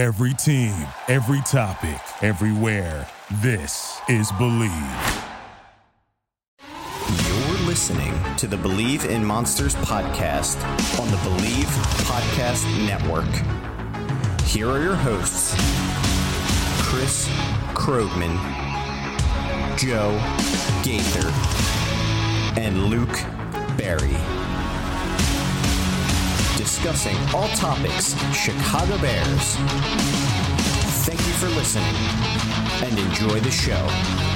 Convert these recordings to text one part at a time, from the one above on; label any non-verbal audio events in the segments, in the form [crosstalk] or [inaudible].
Every team, every topic, everywhere. This is Believe. You're listening to the Believe in Monsters podcast on the Believe Podcast Network. Here are your hosts Chris Krogman, Joe Gaither, and Luke Barry. Discussing all topics Chicago Bears. Thank you for listening and enjoy the show.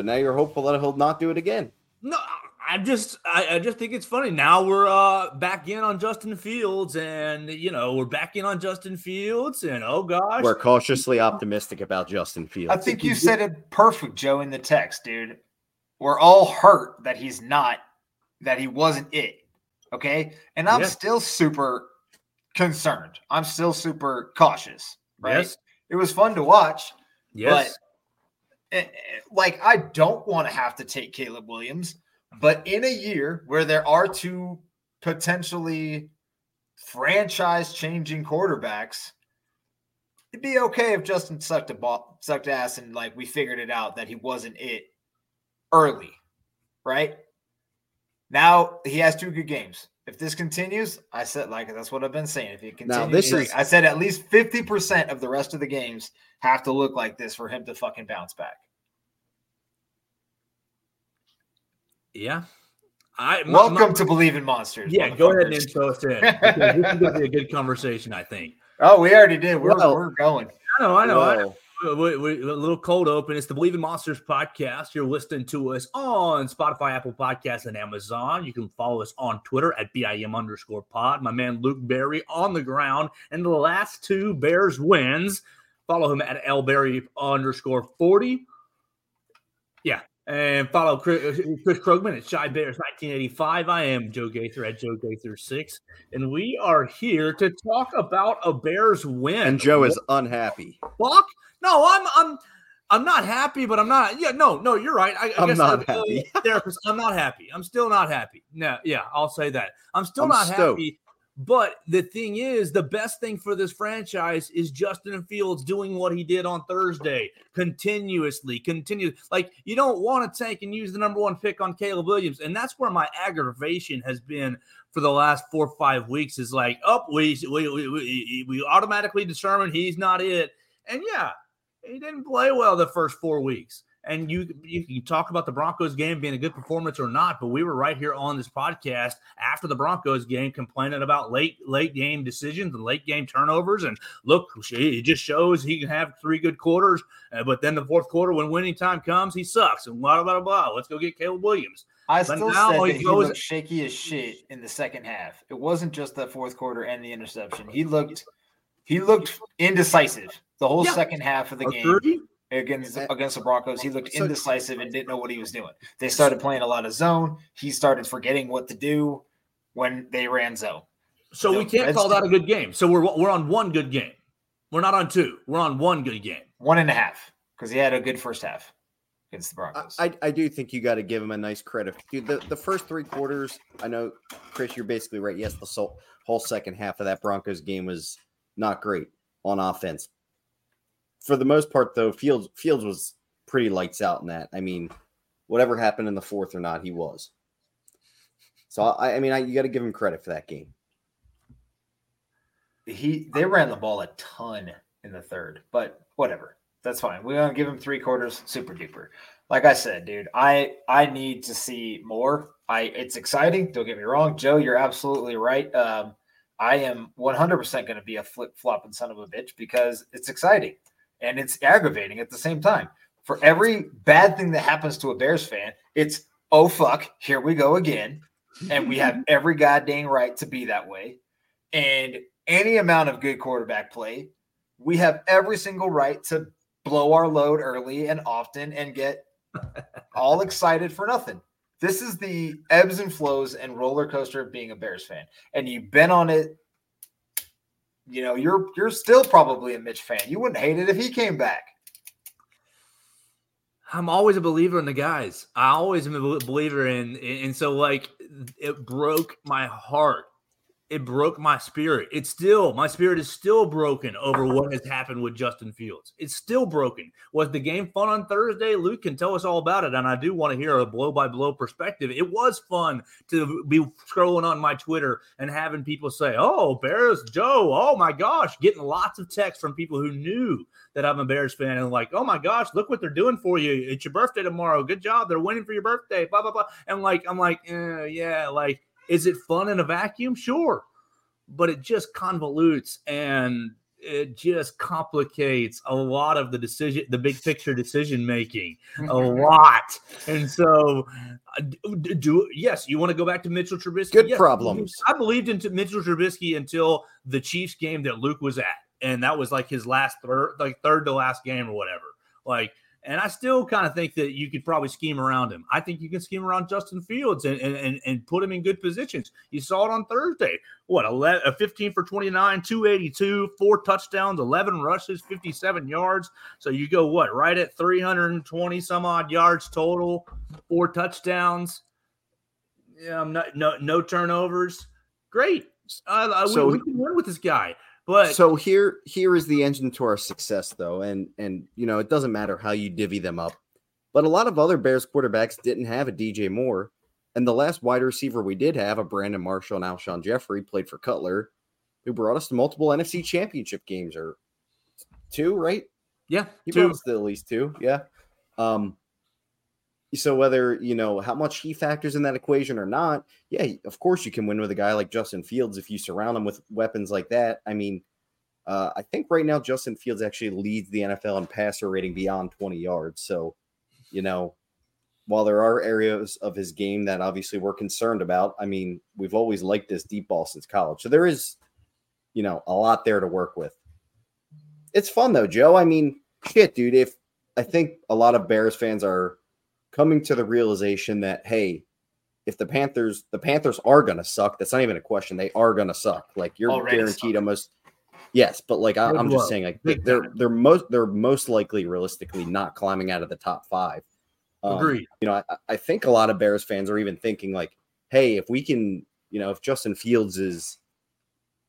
So now you're hopeful that he'll not do it again. No, I just I, I, just think it's funny. Now we're uh back in on Justin Fields, and you know we're back in on Justin Fields, and oh gosh, we're cautiously optimistic about Justin Fields. I think you said it perfect, Joe, in the text, dude. We're all hurt that he's not, that he wasn't it. Okay, and I'm yes. still super concerned. I'm still super cautious. Right? Yes. It was fun to watch. Yes. But Eh, eh, like I don't want to have to take Caleb Williams mm-hmm. but in a year where there are two potentially franchise changing quarterbacks, it'd be okay if Justin sucked a ball, sucked ass, and like we figured it out that he wasn't it early, right? Now he has two good games. If this continues, I said like that's what I've been saying. If it continues, now this is I said at least fifty percent of the rest of the games have to look like this for him to fucking bounce back. Yeah. I, my, Welcome my, to Believe in Monsters. Yeah, go ahead and intro us in. this is going to be a [laughs] good conversation, I think. Oh, we already did. We're, well, we're going. I know, I know. I know. Uh, we, we, a little cold open. It's the Believe in Monsters podcast. You're listening to us on Spotify, Apple Podcasts, and Amazon. You can follow us on Twitter at BIM underscore pod. My man Luke Berry on the ground. And the last two Bears wins. Follow him at L Berry underscore 40. Yeah, and follow Chris, uh, Chris Krogman at Chi Bears 1985. I am Joe Gaither at Joe Gaither6. And we are here to talk about a Bears win. And Joe is unhappy. Fuck? No, I'm I'm I'm not happy, but I'm not. Yeah, no, no, you're right. I, I am guess not I, happy. [laughs] therapist, I'm not happy. I'm still not happy. No, yeah, I'll say that. I'm still I'm not stoked. happy but the thing is, the best thing for this franchise is Justin Fields doing what he did on Thursday continuously, continue. Like you don't want to take and use the number one pick on Caleb Williams, and that's where my aggravation has been for the last four or five weeks. Is like, oh, we we we, we automatically determine he's not it, and yeah, he didn't play well the first four weeks and you you can talk about the Broncos game being a good performance or not, but we were right here on this podcast after the Broncos game complaining about late late game decisions and late game turnovers. And look, it just shows he can have three good quarters, uh, but then the fourth quarter when winning time comes, he sucks. And blah blah blah. blah. Let's go get Caleb Williams. I but still said that he, goes, looked shaky as shit in the second half. It wasn't just the fourth quarter and the interception. He looked he looked indecisive the whole yeah. second half of the game against against the Broncos. He looked indecisive and didn't know what he was doing. They started playing a lot of zone. He started forgetting what to do when they ran zone. So we can't call that a good game. So we're we're on one good game. We're not on two. We're on one good game. One and a half because he had a good first half against the Broncos. I, I do think you got to give him a nice credit. Dude, the, the first three quarters, I know, Chris, you're basically right. Yes, the whole second half of that Broncos game was not great on offense for the most part, though, Fields Fields was pretty lights out in that. I mean, whatever happened in the fourth or not, he was. So I, I mean, I, you got to give him credit for that game. He they ran the ball a ton in the third, but whatever. That's fine. We're gonna give him three quarters, super duper. Like I said, dude, I I need to see more. I it's exciting. Don't get me wrong, Joe. You're absolutely right. Um, I am 100% going to be a flip flopping son of a bitch because it's exciting and it's aggravating at the same time. For every bad thing that happens to a Bears fan, it's oh fuck, here we go again. And we have [laughs] every goddamn right to be that way. And any amount of good quarterback play we have every single right to blow our load early and often and get [laughs] all excited for nothing. This is the ebbs and flows and roller coaster of being a Bears fan. And you've been on it. You know, you're you're still probably a Mitch fan. You wouldn't hate it if he came back. I'm always a believer in the guys. I always am a believer in, and so like it broke my heart it broke my spirit. It's still my spirit is still broken over what has happened with Justin Fields. It's still broken. Was the game fun on Thursday? Luke can tell us all about it, and I do want to hear a blow by blow perspective. It was fun to be scrolling on my Twitter and having people say, "Oh, Bears, Joe, oh my gosh," getting lots of texts from people who knew that I'm a Bears fan and like, "Oh my gosh, look what they're doing for you! It's your birthday tomorrow. Good job, they're winning for your birthday." Blah blah blah. And like, I'm like, eh, yeah, like is it fun in a vacuum? Sure. But it just convolutes and it just complicates a lot of the decision, the big picture decision making, a [laughs] lot. And so, uh, do yes, you want to go back to Mitchell Trubisky? Good yes, problems. I believed in Mitchell Trubisky until the Chiefs game that Luke was at, and that was like his last third, like third to last game or whatever. Like and I still kind of think that you could probably scheme around him. I think you can scheme around Justin Fields and, and, and put him in good positions. You saw it on Thursday. What, 11, a 15 for 29, 282, four touchdowns, 11 rushes, 57 yards. So you go, what, right at 320 some odd yards total, four touchdowns. Yeah, I'm not, no, no turnovers. Great. Uh, so, we, we can win with this guy. But so here here is the engine to our success though, and and you know it doesn't matter how you divvy them up, but a lot of other Bears quarterbacks didn't have a DJ Moore, and the last wide receiver we did have, a Brandon Marshall and Alshon Jeffery, played for Cutler, who brought us to multiple NFC Championship games or two, right? Yeah, he two. brought us to at least two. Yeah. Um, so whether you know how much he factors in that equation or not, yeah, of course you can win with a guy like Justin Fields if you surround him with weapons like that. I mean, uh, I think right now Justin Fields actually leads the NFL in passer rating beyond 20 yards. So, you know, while there are areas of his game that obviously we're concerned about, I mean, we've always liked this deep ball since college. So there is, you know, a lot there to work with. It's fun though, Joe. I mean, shit, dude. If I think a lot of Bears fans are coming to the realization that hey, if the Panthers the Panthers are gonna suck, that's not even a question. They are gonna suck. Like you're Already guaranteed suck. almost. Yes, but like I, am just saying, like they, they're they're most they're most likely realistically not climbing out of the top five. Um, Agreed. You know, I, I think a lot of Bears fans are even thinking like, hey, if we can, you know, if Justin Fields is,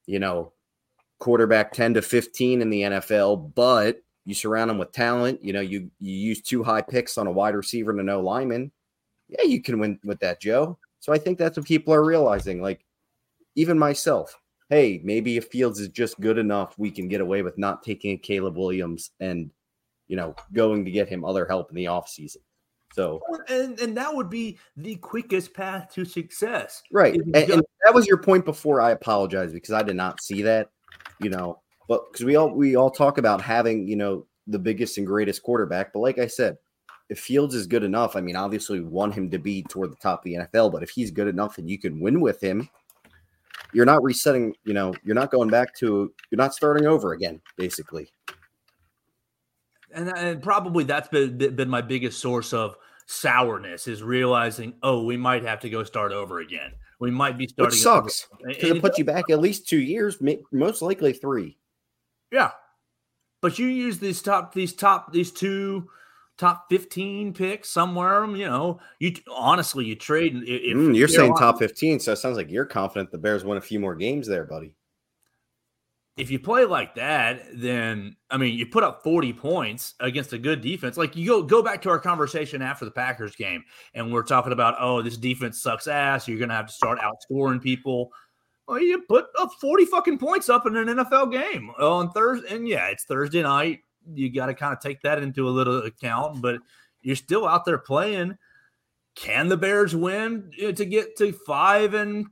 you know, quarterback 10 to 15 in the NFL, but you surround them with talent. You know, you you use two high picks on a wide receiver and a no lineman. Yeah, you can win with that, Joe. So I think that's what people are realizing. Like, even myself, hey, maybe if Fields is just good enough, we can get away with not taking Caleb Williams and you know going to get him other help in the offseason. So and, and that would be the quickest path to success. Right. And, and that was your point before. I apologize because I did not see that. You know, but because we all we all talk about having you know the biggest and greatest quarterback, but like I said, if Fields is good enough, I mean, obviously we want him to be toward the top of the NFL, but if he's good enough and you can win with him, you're not resetting. You know, you're not going back to you're not starting over again, basically. And, and probably that's been been my biggest source of sourness is realizing, oh, we might have to go start over again. We might be starting. Which sucks because it puts you back at least two years, most likely three. Yeah. But you use these top, these top, these two top 15 picks somewhere, you know, you honestly, you trade. If, mm, you're saying top 15. So it sounds like you're confident the Bears win a few more games there, buddy. If you play like that, then I mean, you put up 40 points against a good defense. Like you go go back to our conversation after the Packers game, and we're talking about, oh, this defense sucks ass. You're gonna have to start outscoring people. Well, you put up 40 fucking points up in an NFL game on Thursday. And yeah, it's Thursday night. You got to kind of take that into a little account, but you're still out there playing. Can the Bears win to get to five and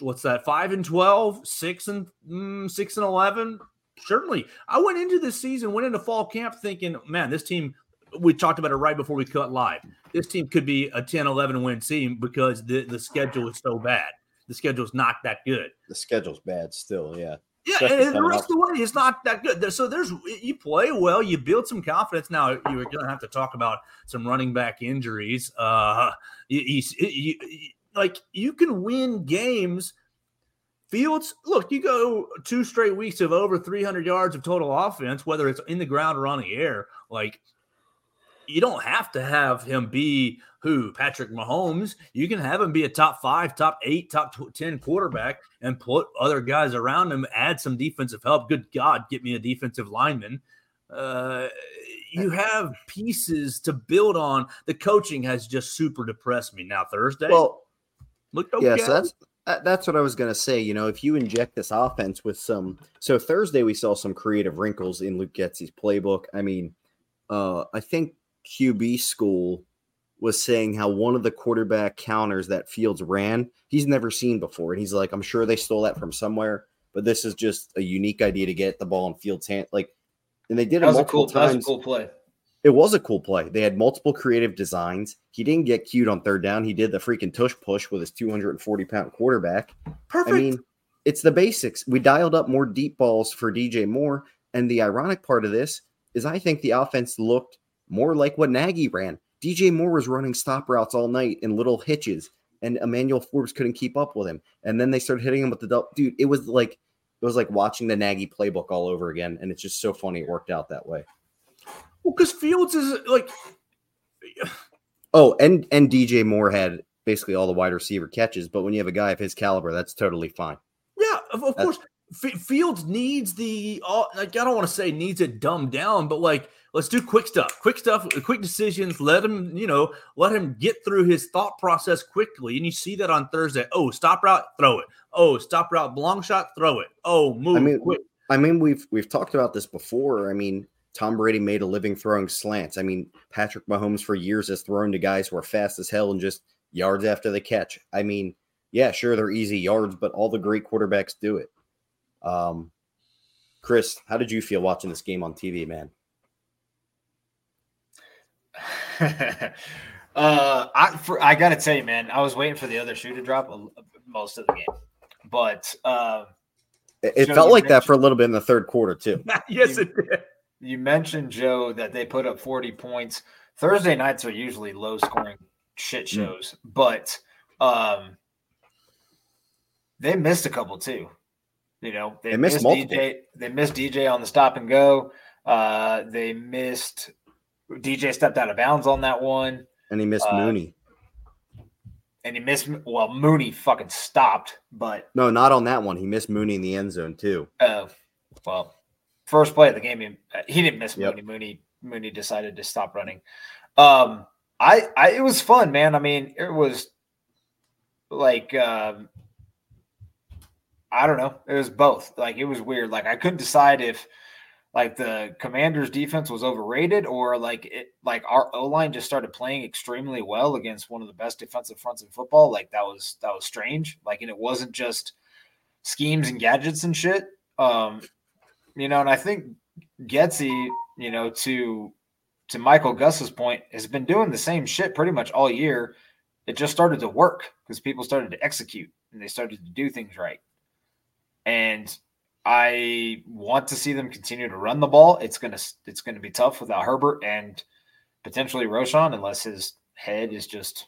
what's that? Five and 12, six and mm, six and 11? Certainly. I went into this season, went into fall camp thinking, man, this team, we talked about it right before we cut live. This team could be a 10 11 win team because the, the schedule is so bad the schedule's not that good. The schedule's bad still, yeah. Yeah, and the rest of the way, it's not that good. So there's you play well, you build some confidence. Now you're going to have to talk about some running back injuries. Uh, you, you, you, like you can win games. Fields, look, you go two straight weeks of over 300 yards of total offense, whether it's in the ground or on the air. Like you don't have to have him be who Patrick Mahomes. You can have him be a top five, top eight, top 10 quarterback and put other guys around him, add some defensive help. Good God, get me a defensive lineman. Uh, you have pieces to build on. The coaching has just super depressed me now. Thursday, well, look, okay. yeah, so that's that's what I was going to say. You know, if you inject this offense with some, so Thursday we saw some creative wrinkles in Luke Getsy's playbook. I mean, uh, I think QB school was saying how one of the quarterback counters that Fields ran, he's never seen before. And he's like, I'm sure they stole that from somewhere, but this is just a unique idea to get the ball in Fields' hand. Like, and they did that it multiple cool, times. That was a cool play. It was a cool play. They had multiple creative designs. He didn't get cued on third down. He did the freaking tush push with his 240 pound quarterback. Perfect. I mean, it's the basics. We dialed up more deep balls for DJ Moore. And the ironic part of this is I think the offense looked more like what Nagy ran. DJ Moore was running stop routes all night in little hitches, and Emmanuel Forbes couldn't keep up with him. And then they started hitting him with the double. Dude, it was like it was like watching the Nagy playbook all over again, and it's just so funny it worked out that way. Well, because Fields is like, [sighs] oh, and and DJ Moore had basically all the wide receiver catches, but when you have a guy of his caliber, that's totally fine. Yeah, of, of course. Fields needs the uh, like I don't want to say needs it dumbed down, but like let's do quick stuff, quick stuff, quick decisions. Let him, you know, let him get through his thought process quickly. And you see that on Thursday. Oh, stop route, throw it. Oh, stop route, long shot, throw it. Oh, move. I mean, quick. I mean, we've we've talked about this before. I mean, Tom Brady made a living throwing slants. I mean, Patrick Mahomes for years has thrown to guys who are fast as hell and just yards after the catch. I mean, yeah, sure, they're easy yards, but all the great quarterbacks do it. Um, Chris, how did you feel watching this game on TV, man? [laughs] uh, I for, I gotta tell you, man, I was waiting for the other shoe to drop most of the game, but uh, it, it felt like that for a little bit in the third quarter too. [laughs] yes, you, it did. You mentioned Joe that they put up forty points. Thursday nights are usually low scoring shit mm. shows, mm. but um, they missed a couple too. You know, they, they missed, missed DJ. They missed DJ on the stop and go. Uh, they missed DJ stepped out of bounds on that one, and he missed uh, Mooney. And he missed well, Mooney fucking stopped, but no, not on that one. He missed Mooney in the end zone too. Oh, uh, well, first play of the game, he, uh, he didn't miss yep. Mooney. Mooney Mooney decided to stop running. Um, I, I it was fun, man. I mean, it was like um, I don't know. It was both. Like it was weird. Like I couldn't decide if like the Commanders defense was overrated or like it like our O line just started playing extremely well against one of the best defensive fronts in football. Like that was that was strange. Like and it wasn't just schemes and gadgets and shit. Um, you know, and I think Getsy, you know, to to Michael Gus's point, has been doing the same shit pretty much all year. It just started to work because people started to execute and they started to do things right. And I want to see them continue to run the ball. It's gonna it's gonna be tough without Herbert and potentially Roschon, unless his head is just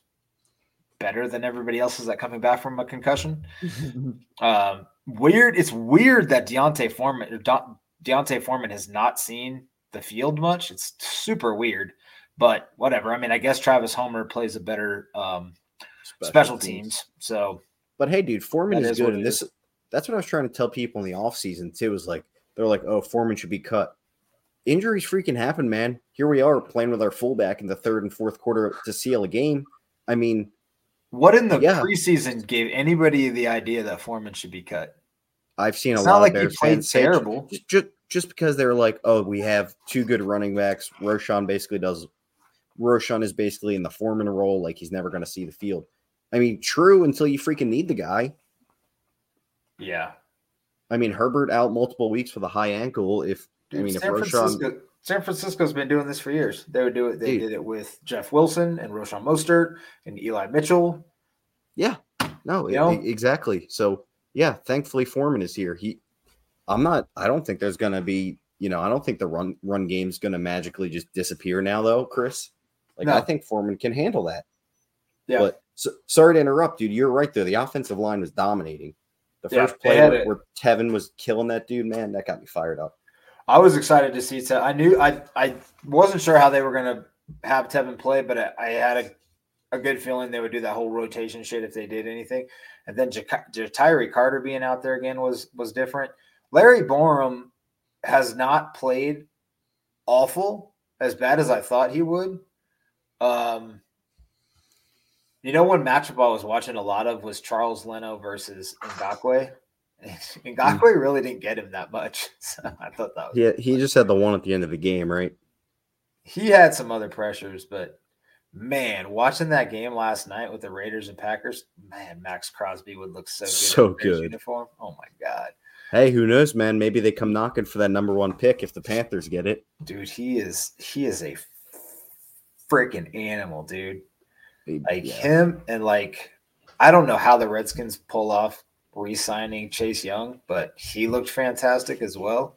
better than everybody else's that coming back from a concussion. [laughs] um, weird. It's weird that D'Onta Foreman D'Onta Foreman has not seen the field much. It's super weird, but whatever. I mean, I guess Travis Homer plays a better um, special, special teams. teams. So, but hey, dude, Foreman is, is good, and this is that's what I was trying to tell people in the offseason too. Is like they're like, oh, Foreman should be cut. Injuries freaking happen, man. Here we are playing with our fullback in the third and fourth quarter to seal a game. I mean, what in the yeah. preseason gave anybody the idea that Foreman should be cut? I've seen it's a lot like of Bears fans terrible. Just, just, just because they're like, oh, we have two good running backs. Roschon basically does. Roschon is basically in the Foreman role, like he's never going to see the field. I mean, true until you freaking need the guy. Yeah. I mean, Herbert out multiple weeks with a high ankle. If Dude, I mean, San if Roschon, San Francisco's been doing this for years. They would do it. They Dude. did it with Jeff Wilson and Roschon Mostert and Eli Mitchell. Yeah. No, it, exactly. So yeah, thankfully Foreman is here. He, I'm not. I don't think there's going to be. You know, I don't think the run run game's going to magically just disappear now, though, Chris. Like no. I think Foreman can handle that. Yeah. But so, sorry to interrupt, dude. You're right there. The offensive line was dominating. The first yeah, play where, where, Teven was killing that dude, man, that got me fired up. I was excited to see. Te- I knew I I wasn't sure how they were going to have Teven play, but I, I had a a good feeling they would do that whole rotation shit if they did anything. And then J- J- Tyree Carter being out there again was was different. Larry Borom has not played awful as bad as I thought he would. Um, you know, one matchup I was watching a lot of was Charles Leno versus. Ngakoue [laughs] mm. really didn't get him that much. [laughs] So I thought that was Yeah, he just had the one at the end of the game, right? He had some other pressures, but man, watching that game last night with the Raiders and Packers, man, Maxx Crosby would look so good. So good. Uniform. Oh my god. Hey, who knows, man? Maybe they come knocking for that number one pick if the Panthers get it. Dude, he is he is a freaking animal, dude. Like yeah. him and like I don't know how the Redskins pull off re-signing Chase Young, but he looked fantastic as well.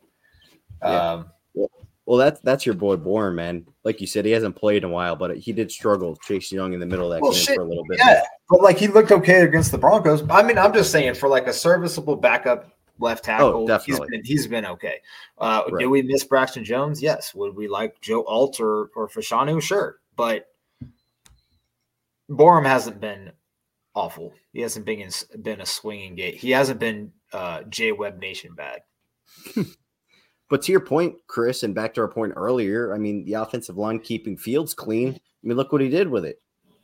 Yeah. Um, well, that's that's your boy Borom, man. Like you said, he hasn't played in a while, but he did struggle Chase Young in the middle of that well, game shit, for a little bit. Yeah, but like he looked okay against the Broncos. I mean, I'm just saying for like a serviceable backup left oh, tackle, oh, definitely. he's been he's been okay. Uh, right. Do we miss Braxton Jones? Yes. Would we like Joe Alt or or Fashanu? Sure, but Borom hasn't been awful. He hasn't been been a swinging gate. He hasn't been uh, J Web Nation bad. [laughs] but to your point, Chris, and back to our point earlier, I mean, the offensive line keeping Fields clean. I mean, look what he did with it.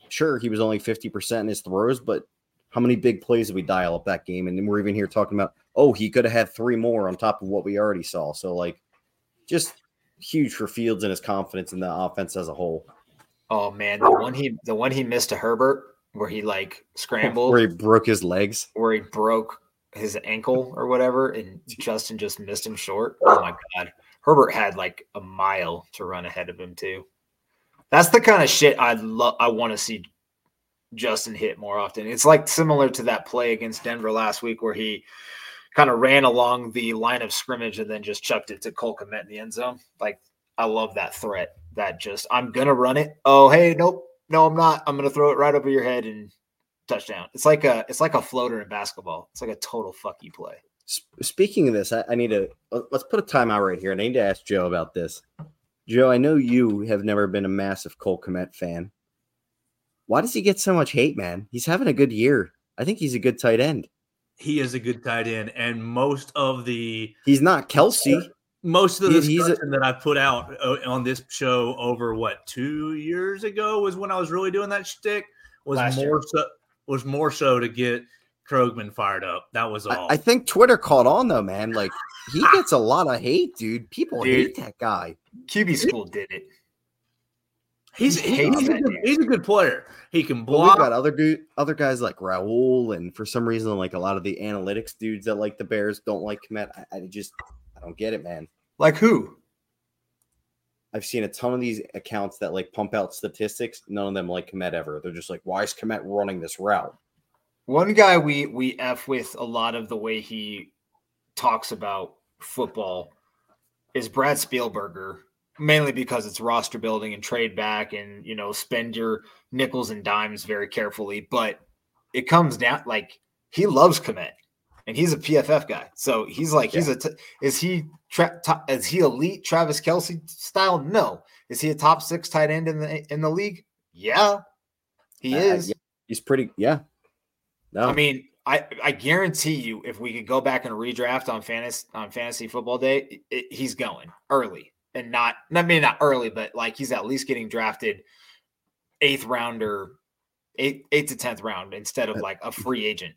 Sure, he was only 50% in his throws, but how many big plays did we dial up that game? And then we're even here talking about, oh, he could have had three more on top of what we already saw. So, like, just huge for Fields and his confidence in the offense as a whole. Oh man, the one he the one he missed to Herbert where he like scrambled where he broke his legs, where he broke his ankle or whatever, and [laughs] Justin just missed him short. Oh my god. Herbert had like a mile to run ahead of him too. That's the kind of shit I love I want to see Justin hit more often. It's like similar to that play against Denver last week where he kind of ran along the line of scrimmage and then just chucked it to Cole Kmet in the end zone. Like I love that threat that just I'm gonna run it. Oh hey, nope, no, I'm not. I'm gonna throw it right over your head and touchdown. It's like a it's like a floater in basketball. It's like a total fuck you play. Speaking of this, I, I need to let's put a timeout right here, and I need to ask Joe about this. Joe, I know you have never been a massive Cole Kmet fan. Why does he get so much hate, man? He's having a good year. I think he's a good tight end. He is a good tight end, and most of the he's not Kelce most of the discussion a, that I put out uh, on this show over what two years ago was when I was really doing that shtick was more year. so was more so to get Krogman fired up. That was all. I, I think Twitter caught on though, man. Like he [laughs] gets a lot of hate, dude. People dude, hate that guy. QB school did it. He's he he's, a good, he's, a good, player. He can block. But we've got other dude, other guys like Raul, and for some reason, like a lot of the analytics dudes that like the Bears don't like Kmet. I, I just I don't get it, man. Like who? I've seen a ton of these accounts that like pump out statistics. None of them like Kmet ever. They're just like, why is Kmet running this route? One guy we we f with a lot of the way he talks about football is Brad Spielberger, mainly because it's roster building and trade back and you know spend your nickels and dimes very carefully. But it comes down like he loves Kmet and he's a PFF guy. So he's like, yeah. he's a. T- is he tra- t- is he elite Travis Kelce style? No. Is he a top six tight end in the in the league? Yeah, he uh, is. Yeah. He's pretty. Yeah. No, I mean, I I guarantee you, if we could go back and redraft on fantasy on fantasy football day, it, it, he's going early and not. I mean, not early, but like he's at least getting drafted eighth rounder, eight eight to tenth round instead of like a free agent.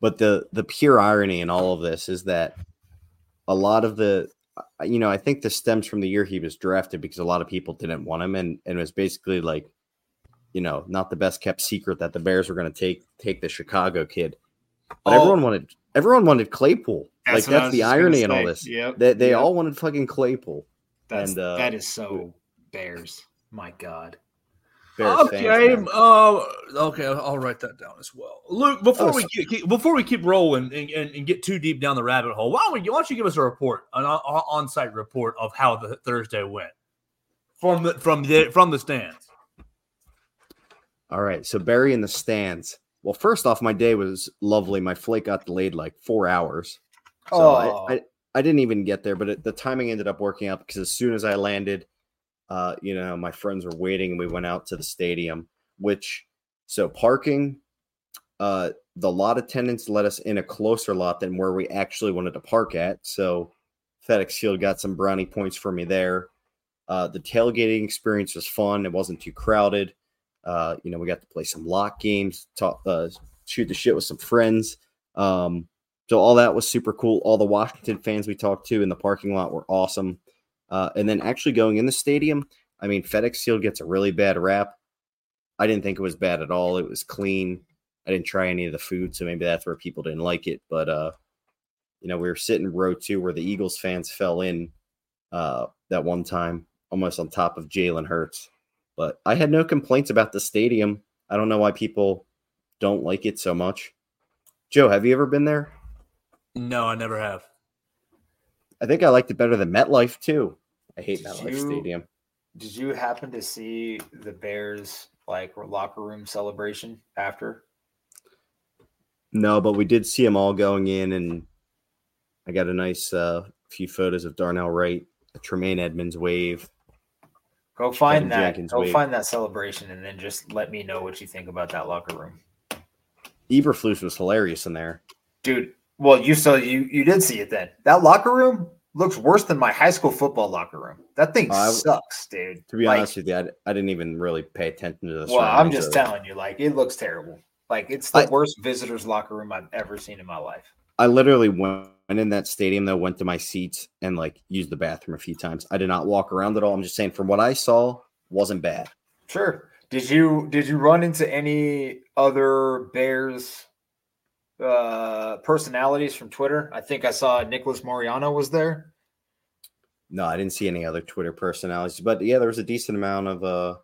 But the the pure irony in all of this is that a lot of the uh, you know, I think this stems from the year he was drafted because a lot of people didn't want him and, and it was basically like, you know, not the best kept secret that the Bears were going to take take the Chicago kid. But oh, everyone wanted everyone wanted Claypool. That's like that's the irony in all this. Yeah, They they yep. all wanted fucking Claypool. That's and, uh, that is so Bears. My God. Bears okay, uh, okay, I'll write that down as well. Luke, before oh, we get, before we keep rolling and, and, and, get too deep down the rabbit hole, why don't, we, why don't you give us a report, an on-site report of how the Thursday went from the from the from the stands? All right, so Barry in the stands. Well, first off, my day was lovely. My flight got delayed like four hours, so oh. I, I, I didn't even get there, but it, the timing ended up working out because as soon as I landed, uh, you know, my friends were waiting and we went out to the stadium, which so parking, uh, the lot attendants let us in a closer lot than where we actually wanted to park at. So FedEx Field got some brownie points for me there. Uh, the tailgating experience was fun. It wasn't too crowded. Uh, you know, we got to play some lock games, talk, uh, shoot the shit with some friends. Um, so all that was super cool. All the Washington fans we talked to in the parking lot were awesome. Uh, and then actually going in the stadium, I mean, FedEx Field gets a really bad rap. I didn't think it was bad at all. It was clean. I didn't try any of the food, so maybe that's where people didn't like it. But uh, you know, we were sitting row two where the Eagles fans fell in uh, that one time, almost on top of Jalen Hurts. But I had no complaints about the stadium. I don't know why people don't like it so much. Joe, have you ever been there? No, I never have. I think I liked it better than MetLife too. I hate MetLife you, Stadium. Did you happen to see the Bears like locker room celebration after? No, but we did see them all going in, and I got a nice uh, few photos of Darnell Wright, Tremaine Edmunds wave. Go find Kevin that. Jenkins go wave. find that celebration, and then just let me know what you think about that locker room. Eberflus was hilarious in there, dude. Well, you saw you you did see it then. That locker room looks worse than my high school football locker room. That thing uh, sucks, dude. To be like, honest with you, I, I, didn't even really pay attention to this. Well, I'm just telling you, like it looks terrible. Like it's the I, worst visitors locker room I've ever seen in my life. I literally went in that stadium though, went to my seats and like used the bathroom a few times. I did not walk around at all. I'm just saying from what I saw, wasn't bad. Sure. Did you did you run into any other Bears uh, personalities from Twitter. I think I saw Nicholas Moreano was there. No, I didn't see any other Twitter personalities, but yeah, there was a decent amount of uh,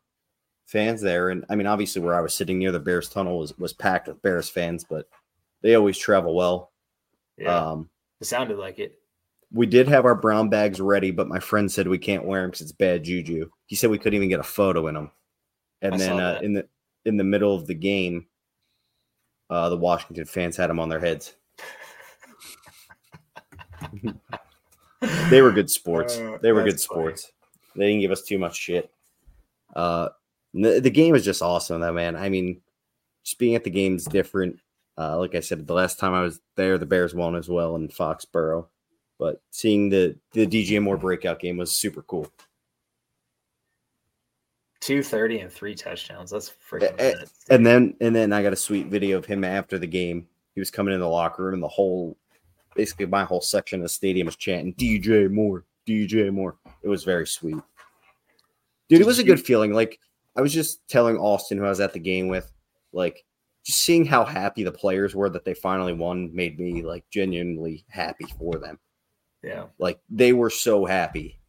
fans there. And I mean, obviously, where I was sitting near the Bears tunnel was was packed with Bears fans, but they always travel well. Yeah, um, it sounded like it. We did have our brown bags ready, but my friend said we can't wear them because it's bad juju. He said we couldn't even get a photo in them. And I then uh, in the in the middle of the game, uh, the Washington fans had them on their heads. they were good sports. Uh, they were good sports. Funny. They didn't give us too much shit. Uh, the, the, game was just awesome, though, man. I mean, just being at the game is different. Uh, like I said, the last time I was there, the Bears won as well in Foxborough. But seeing the the DJ Moore breakout game was super cool. 230 and three touchdowns. That's freaking and, and then and then I got a sweet video of him after the game. He was coming in the locker room and the whole basically my whole section of the stadium was chanting DJ Moore, DJ Moore. It was very sweet. Dude, it was a good feeling. Like I was just telling Austin who I was at the game with, like just seeing how happy the players were that they finally won made me like genuinely happy for them. Yeah. Like they were so happy.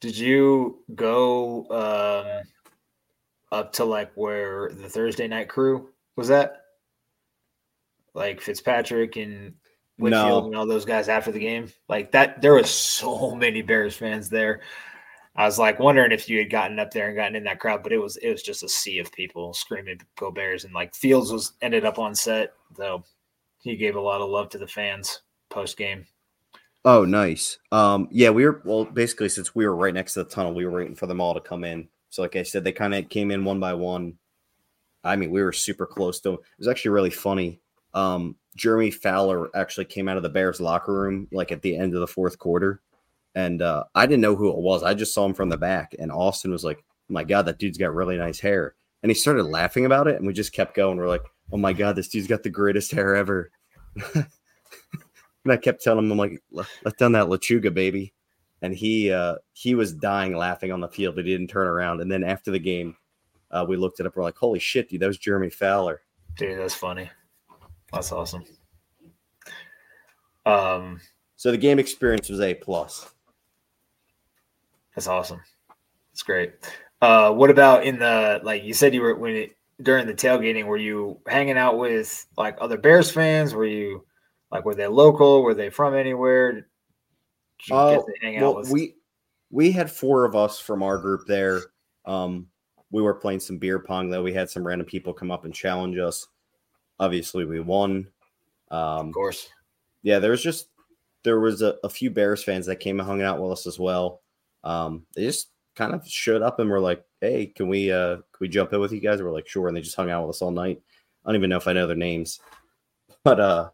Did you go um, up to like where the Thursday night crew was at? Like Fitzpatrick and Whitworth no. and all those guys after the game? Like that, there was so many Bears fans there. I was like wondering if you had gotten up there and gotten in that crowd, but it was it was just a sea of people screaming "Go Bears!" and like Fields was ended up on set though. He gave a lot of love to the fans post game. Oh, nice. Um, yeah, we were well, basically since we were right next to the tunnel, we were waiting for them all to come in. So, like I said, they kind of came in one by one. I mean, we were super close to. It was actually really funny. Um, Jeremy Fowler actually came out of the Bears locker room like at the end of the fourth quarter, and uh, I didn't know who it was. I just saw him from the back, and Austin was like, oh "My God, that dude's got really nice hair," and he started laughing about it, and we just kept going. We're like, "Oh my God, this dude's got the greatest hair ever." [laughs] And I kept telling him, I'm like, let down that Lechuga, baby. And he uh, he was dying laughing on the field, but he didn't turn around. And then after the game, uh, we looked it up. We're like, holy shit, dude, that was Jeremy Fowler. Dude, that's funny. That's awesome. Um, so the game experience was a plus. That's awesome. That's great. Uh, what about in the like you said you were when it during the tailgating? Were you hanging out with like other Bears fans? Were you like were they local? Were they from anywhere? Uh, well, with- we we had four of us from our group there. Um, we were playing some beer pong though. We had some random people come up and challenge us. Obviously, we won. Um, of course. Yeah, there was just there was a, a, few Bears fans that came and hung out with us as well. Um, they just kind of showed up and were like, "Hey, can we uh can we jump in with you guys?" And we're like, "Sure." And they just hung out with us all night. I don't even know if I know their names, but uh,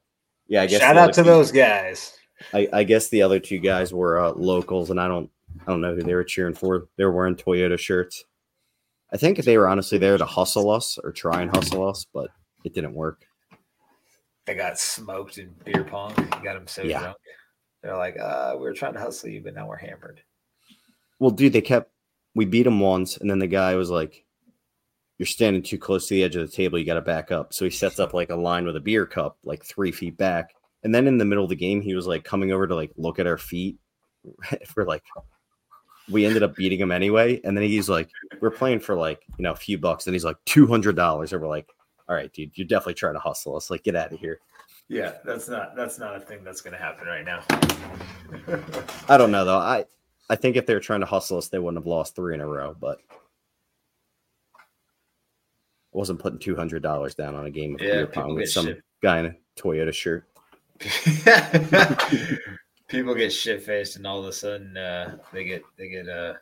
yeah, I guess shout out to two, those guys. I, I, guess the other two guys were uh, locals, and I don't I don't know who they were cheering for. They were wearing Toyota shirts. I think they were honestly there to hustle us or try and hustle us, but it didn't work. They got smoked in beer pong. You got them so yeah. drunk. They're like, uh, we were trying to hustle you, but now we're hammered. Well, dude, they kept we beat them once, and then the guy was like, You're standing too close to the edge of the table, you gotta back up. So he sets up like a line with a beer cup, like three feet back. And then in the middle of the game, he was like coming over to like look at our feet [laughs] we're like we ended up beating him anyway. And then he's like, We're playing for like, you know, a few bucks, and he's like two hundred dollars. And we're like, All right, dude, you're definitely trying to hustle us. Like, get out of here. Yeah, that's not that's not a thing that's gonna happen right now. [laughs] I don't know though. I I think if they were trying to hustle us, they wouldn't have lost three in a row, but wasn't putting two hundred dollars down on a game of yeah, beer pong with some shit. guy in a Toyota shirt. [laughs] people get shit faced, and all of a sudden uh, they get they get uh...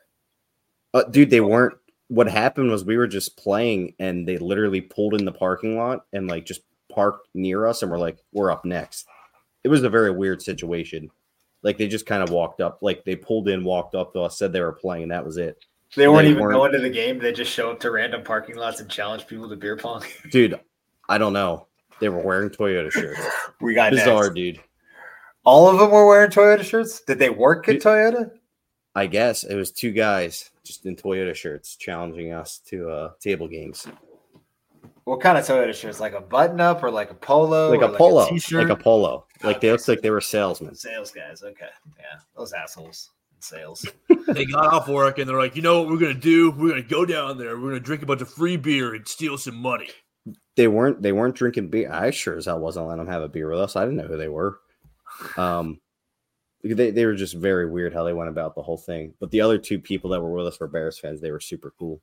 uh dude, they weren't. What happened was we were just playing, and they literally pulled in the parking lot and like just parked near us, and we're like, we're up next. It was a very weird situation. Like they just kind of walked up, like they pulled in, walked up to us, said they were playing, and that was it. They weren't they even weren't, going to the game. They just show up to random parking lots and challenge people to beer pong. [laughs] Dude, I don't know. They were wearing Toyota shirts. [laughs] we got bizarre, next. dude. All of them were wearing Toyota shirts. Did they work at Toyota? I guess it was two guys just in Toyota shirts challenging us to uh, table games. What kind of Toyota shirts? Like a button up or like a polo? Like a like polo. A like a polo. Like they looked like they were salesmen. Sales guys. Okay. Yeah. Those assholes sales. they got off work and they're like, you know what we're gonna do? We're gonna go down there. We're gonna drink a bunch of free beer and steal some money. They weren't they weren't drinking beer. I sure as hell wasn't letting them have a beer with us. I didn't know who they were. Um they, they were just very weird how they went about the whole thing. But the other two people that were with us were Bears fans. They were super cool.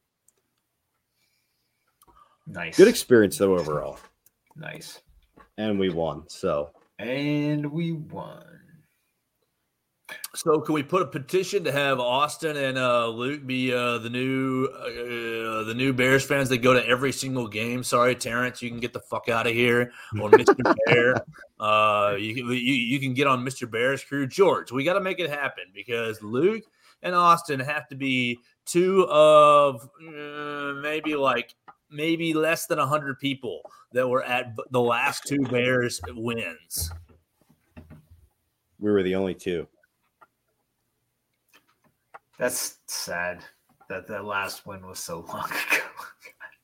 Nice. Good experience though overall. Nice. And we won. So and we won. So can we put a petition to have Austin and uh, Luke be uh, the new uh, the new Bears fans that go to every single game? Sorry, Terrence, you can get the fuck out of here. Or [laughs] Mr. Bear, uh, you, you you can get on Mr. Bear's crew. George, we got to make it happen because Luke and Austin have to be two of uh, maybe like maybe less than 100 people that were at the last two Bears wins. We were the only two. That's sad that that last win was so [laughs] long ago.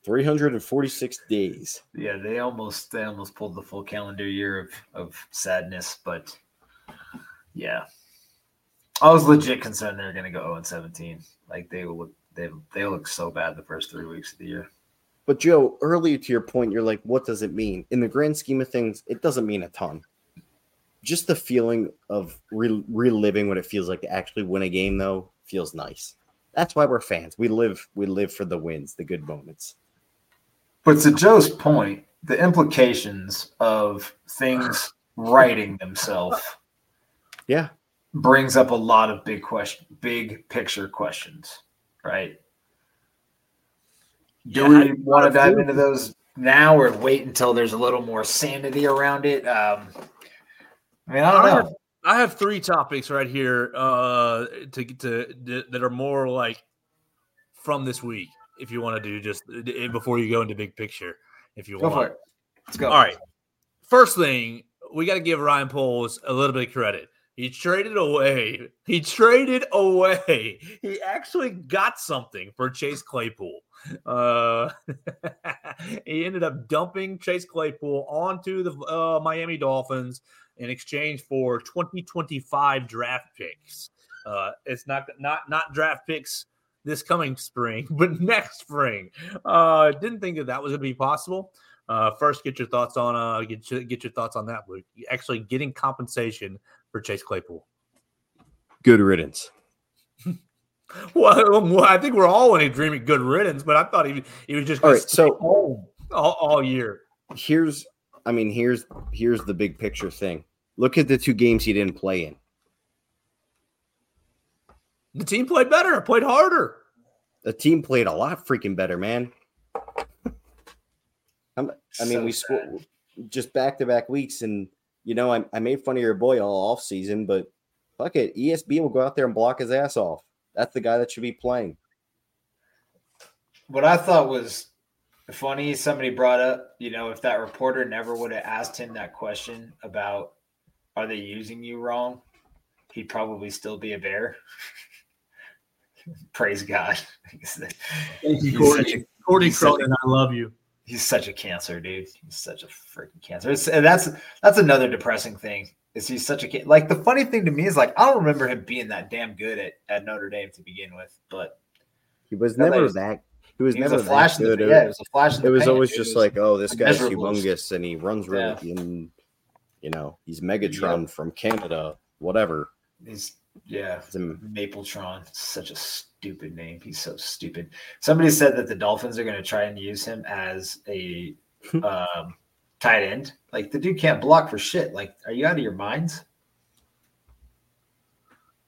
346 days. Yeah, they almost they almost pulled the full calendar year of, of sadness, but yeah. I was legit concerned they were gonna go 0 and 17. Like they look they they look so bad the first three weeks of the year. But Joe, earlier to your point, you're like, what does it mean? In the grand scheme of things, it doesn't mean a ton. Just the feeling of re- reliving what it feels like to actually win a game, though, feels nice. That's why we're fans. We live, we live for the wins, the good moments. But to Joe's point, the implications of things writing themselves, yeah, brings up a lot of big question, big picture questions, right? Do yeah, we want to dive into those now or wait until there's a little more sanity around it? Um, I mean, I don't know. I have three topics right here uh, to to that are more like from this week. If you want to do just before you go into big picture, if you go want, let's go. All right. First thing, we got to give Ryan Poles a little bit of credit. He traded away. He traded away. He actually got something for Chase Claypool. Uh, [laughs] he ended up dumping Chase Claypool onto the uh, Miami Dolphins in exchange for 2025 draft picks. Uh, it's not not not draft picks this coming spring, [laughs] but next spring. Uh, didn't think that that was going to be possible. Uh, first, get your thoughts on uh, get your, get your thoughts on that, Luke. Actually, getting compensation for Chase Claypool. Good riddance. [laughs] well, um, I think we're all in a dreaming good riddance, but I thought he he was just all right. So all, all year. Here's, I mean, here's here's the big picture thing. Look at the two games he didn't play in. The team played better, played harder. The team played a lot freaking better, man. i mean, so we scored just back to back weeks, and you know, I, I made fun of your boy all off season, but fuck it, ESB will go out there and block his ass off. That's the guy that should be playing. What I thought was funny, somebody brought up, you know, if that reporter never would have asked him that question about are they using you wrong, he'd probably still be a bear. [laughs] Praise God. Thank you, Courtney. Courtney Cronin, I love you. He's such a cancer, dude. He's such a freaking cancer. It's, and that's that's another depressing thing. Is he's such a like the funny thing to me is like I don't remember him being that damn good at, at Notre Dame to begin with, but he was never was, that. He was he never was a flash. good. The, yeah, it was a flash. it was pan. always it just was like, oh, this guy's humongous and he runs really, yeah. and you know, he's Megatron yep. from Canada, whatever. He's yeah, it's a, Mapletron. Such a stupid name. He's so stupid. Somebody said that the Dolphins are going to try and use him as a [laughs] um, tight end. Like the dude can't block for shit. Like, are you out of your minds?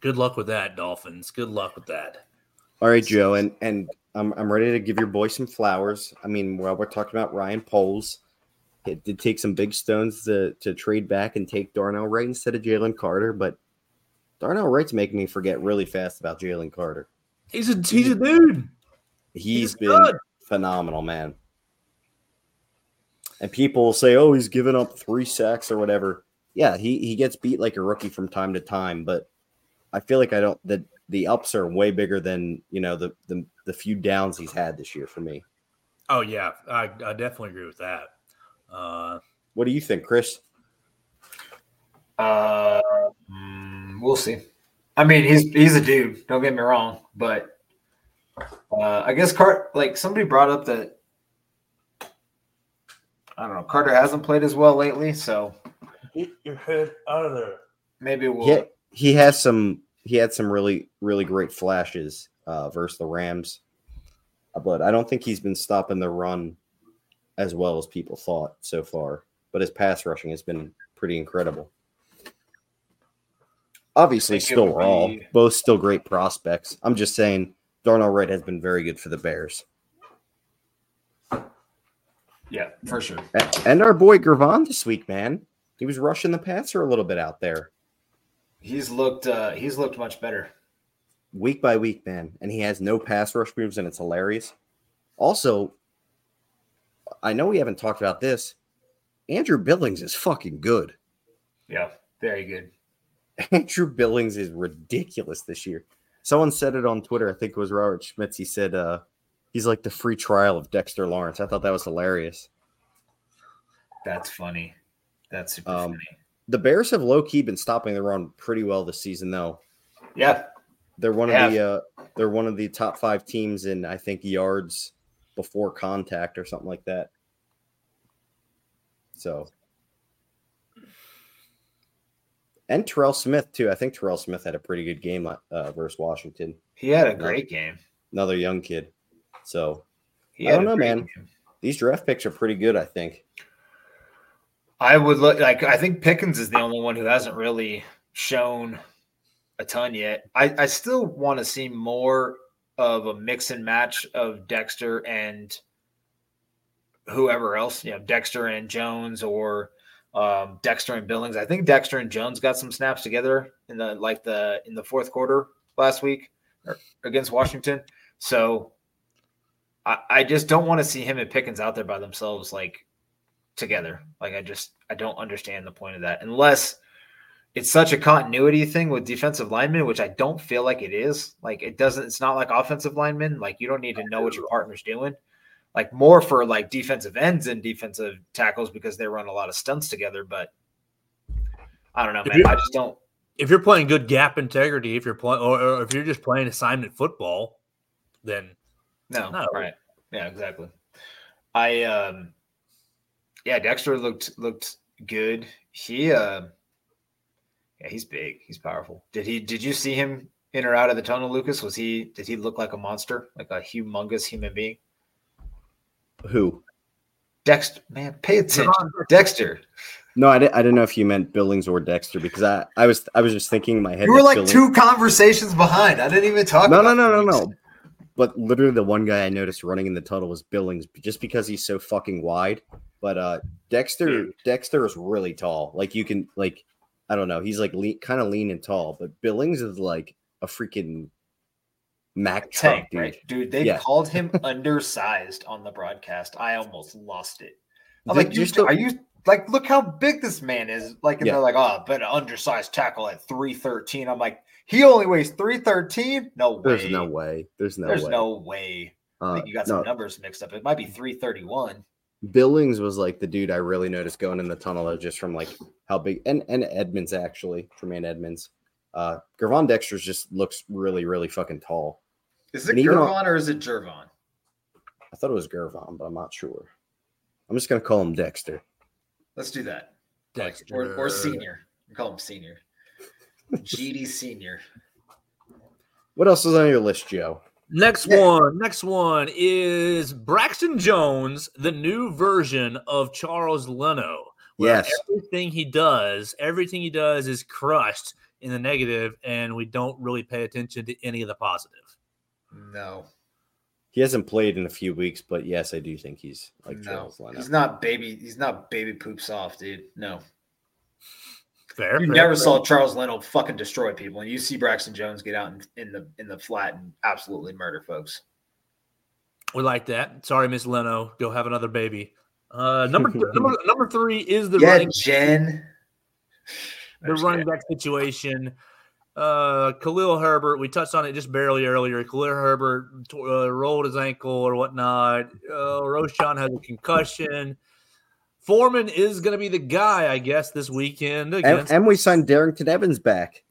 Good luck with that, Dolphins. Good luck with that. All right, Joe, and and I'm I'm ready to give your boy some flowers. I mean, while we're talking about Ryan Poles, it did take some big stones to to trade back and take Darnell Wright instead of Jalen Carter, but Darnell Wright's making me forget really fast about Jalen Carter. He's a he's a dude. he's, he's been good. phenomenal, man. And people say, "Oh, he's given up three sacks or whatever." Yeah, he he gets beat like a rookie from time to time, but I feel like I don't the the ups are way bigger than you know the the the few downs he's had this year for me. Oh yeah, I, I definitely agree with that. Uh, what do you think, Chris? Uh, mm, we'll see. I mean, he's he's a dude. Don't get me wrong, but uh, I guess Cart like somebody brought up that I don't know. Carter hasn't played as well lately, so get your head out of there. Maybe we'll. Yeah, he has some. He had some really really great flashes uh, versus the Rams, but I don't think he's been stopping the run as well as people thought so far. But his pass rushing has been pretty incredible. Obviously, still raw. Be... Both still great prospects. I'm just saying, Darnell Wright has been very good for the Bears. Yeah, for sure. And our boy Gervon this week, man. He was rushing the passer a little bit out there. He's looked uh he's looked much better. Week by week, man. And he has no pass rush moves, and it's hilarious. Also, I know we haven't talked about this. Andrew Billings is fucking good. Yeah, very good. [laughs] Andrew Billings is ridiculous this year. Someone said it on Twitter. I think it was Robert Schmitz. He said uh, he's like the free trial of Dexter Lawrence. I thought that was hilarious. That's funny. That's super um, funny. The Bears have low key been stopping the run pretty well this season, though. Yeah, they're one of the uh, they're one of the top five teams in I think yards before contact or something like that. So, and Terrell Smith too. I think Terrell Smith had a pretty good game uh, versus Washington. He had a great game. Another young kid. So I don't know, man. Game. These draft picks are pretty good. I think. I would look like I think Pickens is the only one who hasn't really shown a ton yet. I, I still want to see more of a mix and match of Dexter and whoever else, you know, Dexter and Jones or um, Dexter and Billings. I think Dexter and Jones got some snaps together in the like the in the fourth quarter last week against Washington. So I, I just don't want to see him and Pickens out there by themselves like together. Like I just I don't understand the point of that unless it's such a continuity thing with defensive linemen, which I don't feel like it is. Like it doesn't. It's not like offensive linemen. Like you don't need to know what your partner's doing. Like more for like defensive ends and defensive tackles because they run a lot of stunts together. But I don't know, man. I just don't. If you're playing good gap integrity, if you're playing, or, or if you're just playing assignment football, then no, no. right. Yeah, exactly. I um yeah, Dexter looked looked good. He uh yeah, he's big. He's powerful. Did he did you see him in or out of the tunnel, Lucas? Was he did he look like a monster, like a humongous human being? Who? Dexter, man, pay attention. Dexter. No, I didn't, I didn't know if you meant Billings or Dexter because I, I was I was just thinking in my head. You were like Billings. two conversations behind. I didn't even talk. No, no, no, no, no. But literally, the one guy I noticed running in the tunnel was Billings, just because he's so fucking wide. But uh Dexter, Dexter is really tall. Like you can like, I don't know, he's like lean, kind of lean and tall. But Billings is like a freaking Mac tank, dude. Right? Dude, they yeah. called him [laughs] undersized on the broadcast. I almost lost it. I'm like, you, still, are you like, look how big this man is? Like, and yeah. they're like, oh, but an undersized tackle at 313. I'm like, he only weighs 313? No way. There's no way. There's no There's way. no way. Uh, I think you got some no. numbers mixed up. It might be 331. Billings was like the dude I really noticed going in the tunnel just from like how big and and Edmunds actually, Tremaine Edmunds. Uh, Gervon Dexter's just looks really, really fucking tall. Is it Gervon or is it Gervon? I thought it was Gervon, but I'm not sure. I'm just gonna call him Dexter. Let's do that. Dexter. Or, or senior. call him senior. GD senior. What else is on your list, Joe? Next yeah. one. Next one is Braxton Jones, the new version of Charles Leno. Yes. Everything he does, everything he does is crushed in the negative, and we don't really pay attention to any of the positive. No. He hasn't played in a few weeks, but yes, I do think he's like no, Charles Leno. He's not baby. He's not baby poop soft, dude. No. Fair. You fair, never fair. saw Charles Leno fucking destroy people, and you see Braxton Jones get out in, in the in the flat and absolutely murder folks. We like that. Sorry, Miss Leno. Go have another baby. Uh, number [laughs] number number three is the yeah, running Jen. The running back situation. Uh, Khalil Herbert, we touched on it just barely earlier. Khalil Herbert uh, rolled his ankle or whatnot. Uh, Roschon has a concussion. Foreman is going to be the guy, I guess, this weekend. And, and, we signed Darrynton Evans back.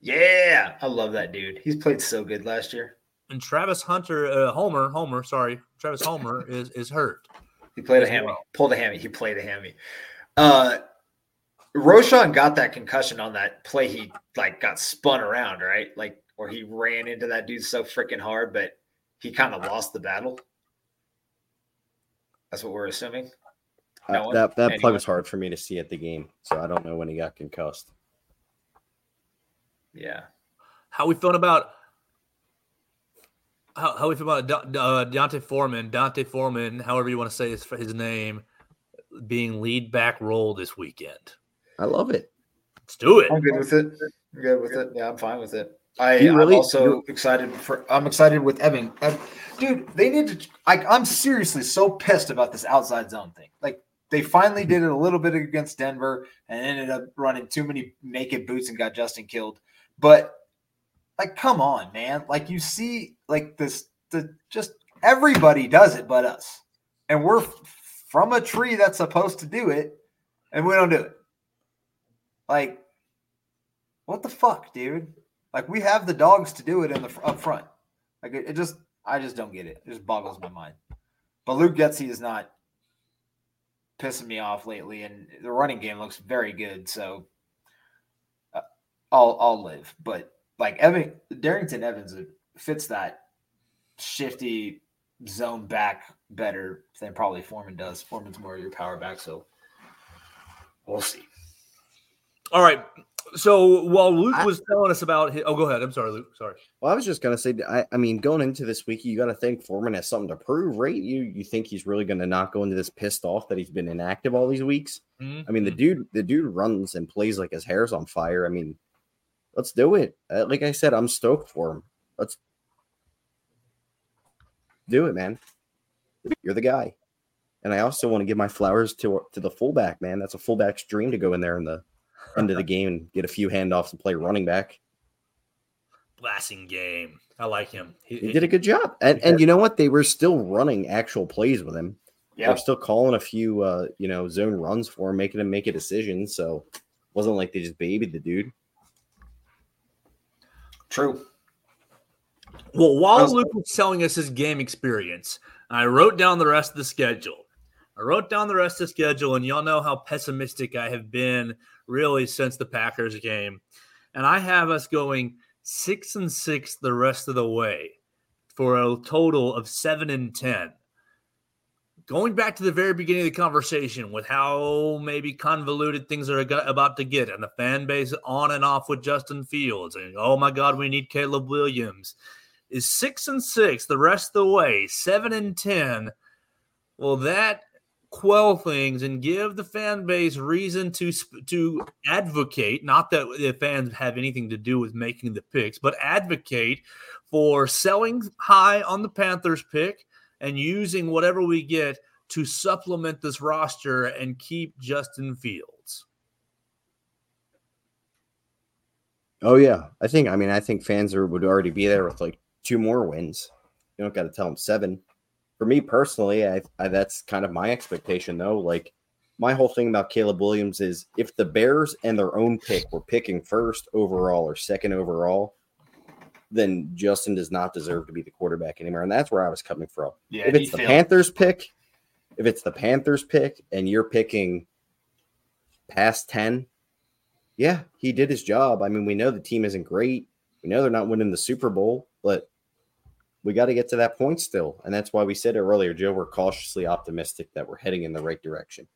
Yeah, I love that dude. He's played so good last year. And Travis Hunter, uh, Homer, Homer, sorry, Travis Homer [laughs] is is hurt. He played a hammy, well. pulled a hammy. He played a hammy. Uh, Roschon got that concussion on that play. He like got spun around, right? Like, or he ran into that dude so freaking hard, but he kind of lost the battle. That's what we're assuming. No that that play was hard for me to see at the game, so I don't know when he got concussed. Yeah. How we feeling about how, how we feel about uh, D'Onta Foreman? Dante Foreman, however you want to say his his name, being lead back role this weekend. I love it. Let's do it. I'm good with it. I'm good with it. Yeah, I'm fine with it. I, really, am also excited for. I'm excited with Evan. Dude, they need to. Like, I'm seriously so pissed about this outside zone thing. Like, they finally mm-hmm. did it a little bit against Denver and ended up running too many naked boots and got Justin killed. But like, come on, man! Like, you see, like this, the just everybody does it but us, and we're from a tree that's supposed to do it, and we don't do it. Like, what the fuck, dude? Like, we have the dogs to do it in the up front. Like, it, it just, I just don't get it. It just boggles my mind. But Luke Getsy is not pissing me off lately, and the running game looks very good. So, uh, I'll I'll live. But like Evan Darrynton Evans fits that shifty zone back better than probably Foreman does. Foreman's more of your power back, so we'll see. All right. So while Luke I, was telling us about his, oh, go ahead. I'm sorry, Luke. Sorry. Well, I was just gonna say, I, I mean, going into this week, you got to think Foreman has something to prove, right? You you think he's really gonna not go into this pissed off that he's been inactive all these weeks? Mm-hmm. I mean, the dude, the dude runs and plays like his hair's on fire. I mean, let's do it. Uh, like I said, I'm stoked for him. Let's do it, man. You're the guy. And I also want to give my flowers to to the fullback, man. That's a fullback's dream to go in there in the into the game and get a few handoffs and play running back. Blasting game. I like him. He, he did a good job. And and you know what? They were still running actual plays with him. Yeah. They're still calling a few uh, you know, zone runs for him, making him make a decision. So it wasn't like they just babied the dude. True. Well, while was- Luke was telling us his game experience, I wrote down the rest of the schedule. I wrote down the rest of the schedule, and y'all know how pessimistic I have been really since the Packers game. And I have us going six and six the rest of the way for a total of seven and ten. Going back to the very beginning of the conversation with how maybe convoluted things are about to get, and the fan base on and off with Justin Fields, and oh my God, we need Caleb Williams, is six and six the rest of the way, seven and ten. Well, that quell things and give the fan base reason to to advocate not that the fans have anything to do with making the picks but advocate for selling high on the panthers pick and using whatever we get to supplement this roster and keep justin fields. Oh yeah. I think i mean i think fans are, would already be there with like two more wins. You don't got to tell them seven for me personally, I, I, that's kind of my expectation though. Like my whole thing about Caleb Williams is if the Bears and their own pick were picking first overall or second overall, then Justin does not deserve to be the quarterback anymore. And that's where I was coming from. Yeah, if it's the Panthers pick, if it's the Panthers pick and you're picking past 10, yeah, he did his job. I mean, we know the team isn't great. We know they're not winning the Super Bowl, but we got to get to that point still. And that's why we said it earlier, Joe, we're cautiously optimistic that we're heading in the right direction.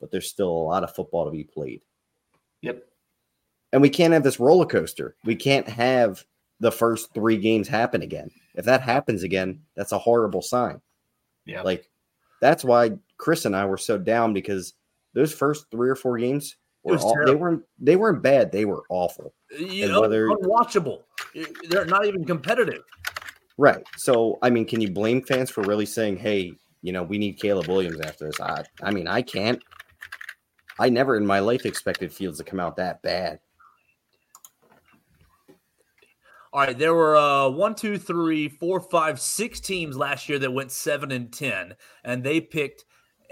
But there's still a lot of football to be played. Yep. And we can't have this roller coaster. We can't have the first three games happen again. If that happens again, that's a horrible sign. Yeah. Like that's why Chris and I were so down because those first three or four games were all, they weren't they weren't bad. They were awful. You know, whether, unwatchable. They're not even competitive. Right. So, I mean, can you blame fans for really saying, "Hey, you know, we need Caleb Williams after this"? I, I mean, I can't. I never in my life expected Fields to come out that bad. All right, there were uh, one, two, three, four, five, six teams last year that went seven and ten, and they picked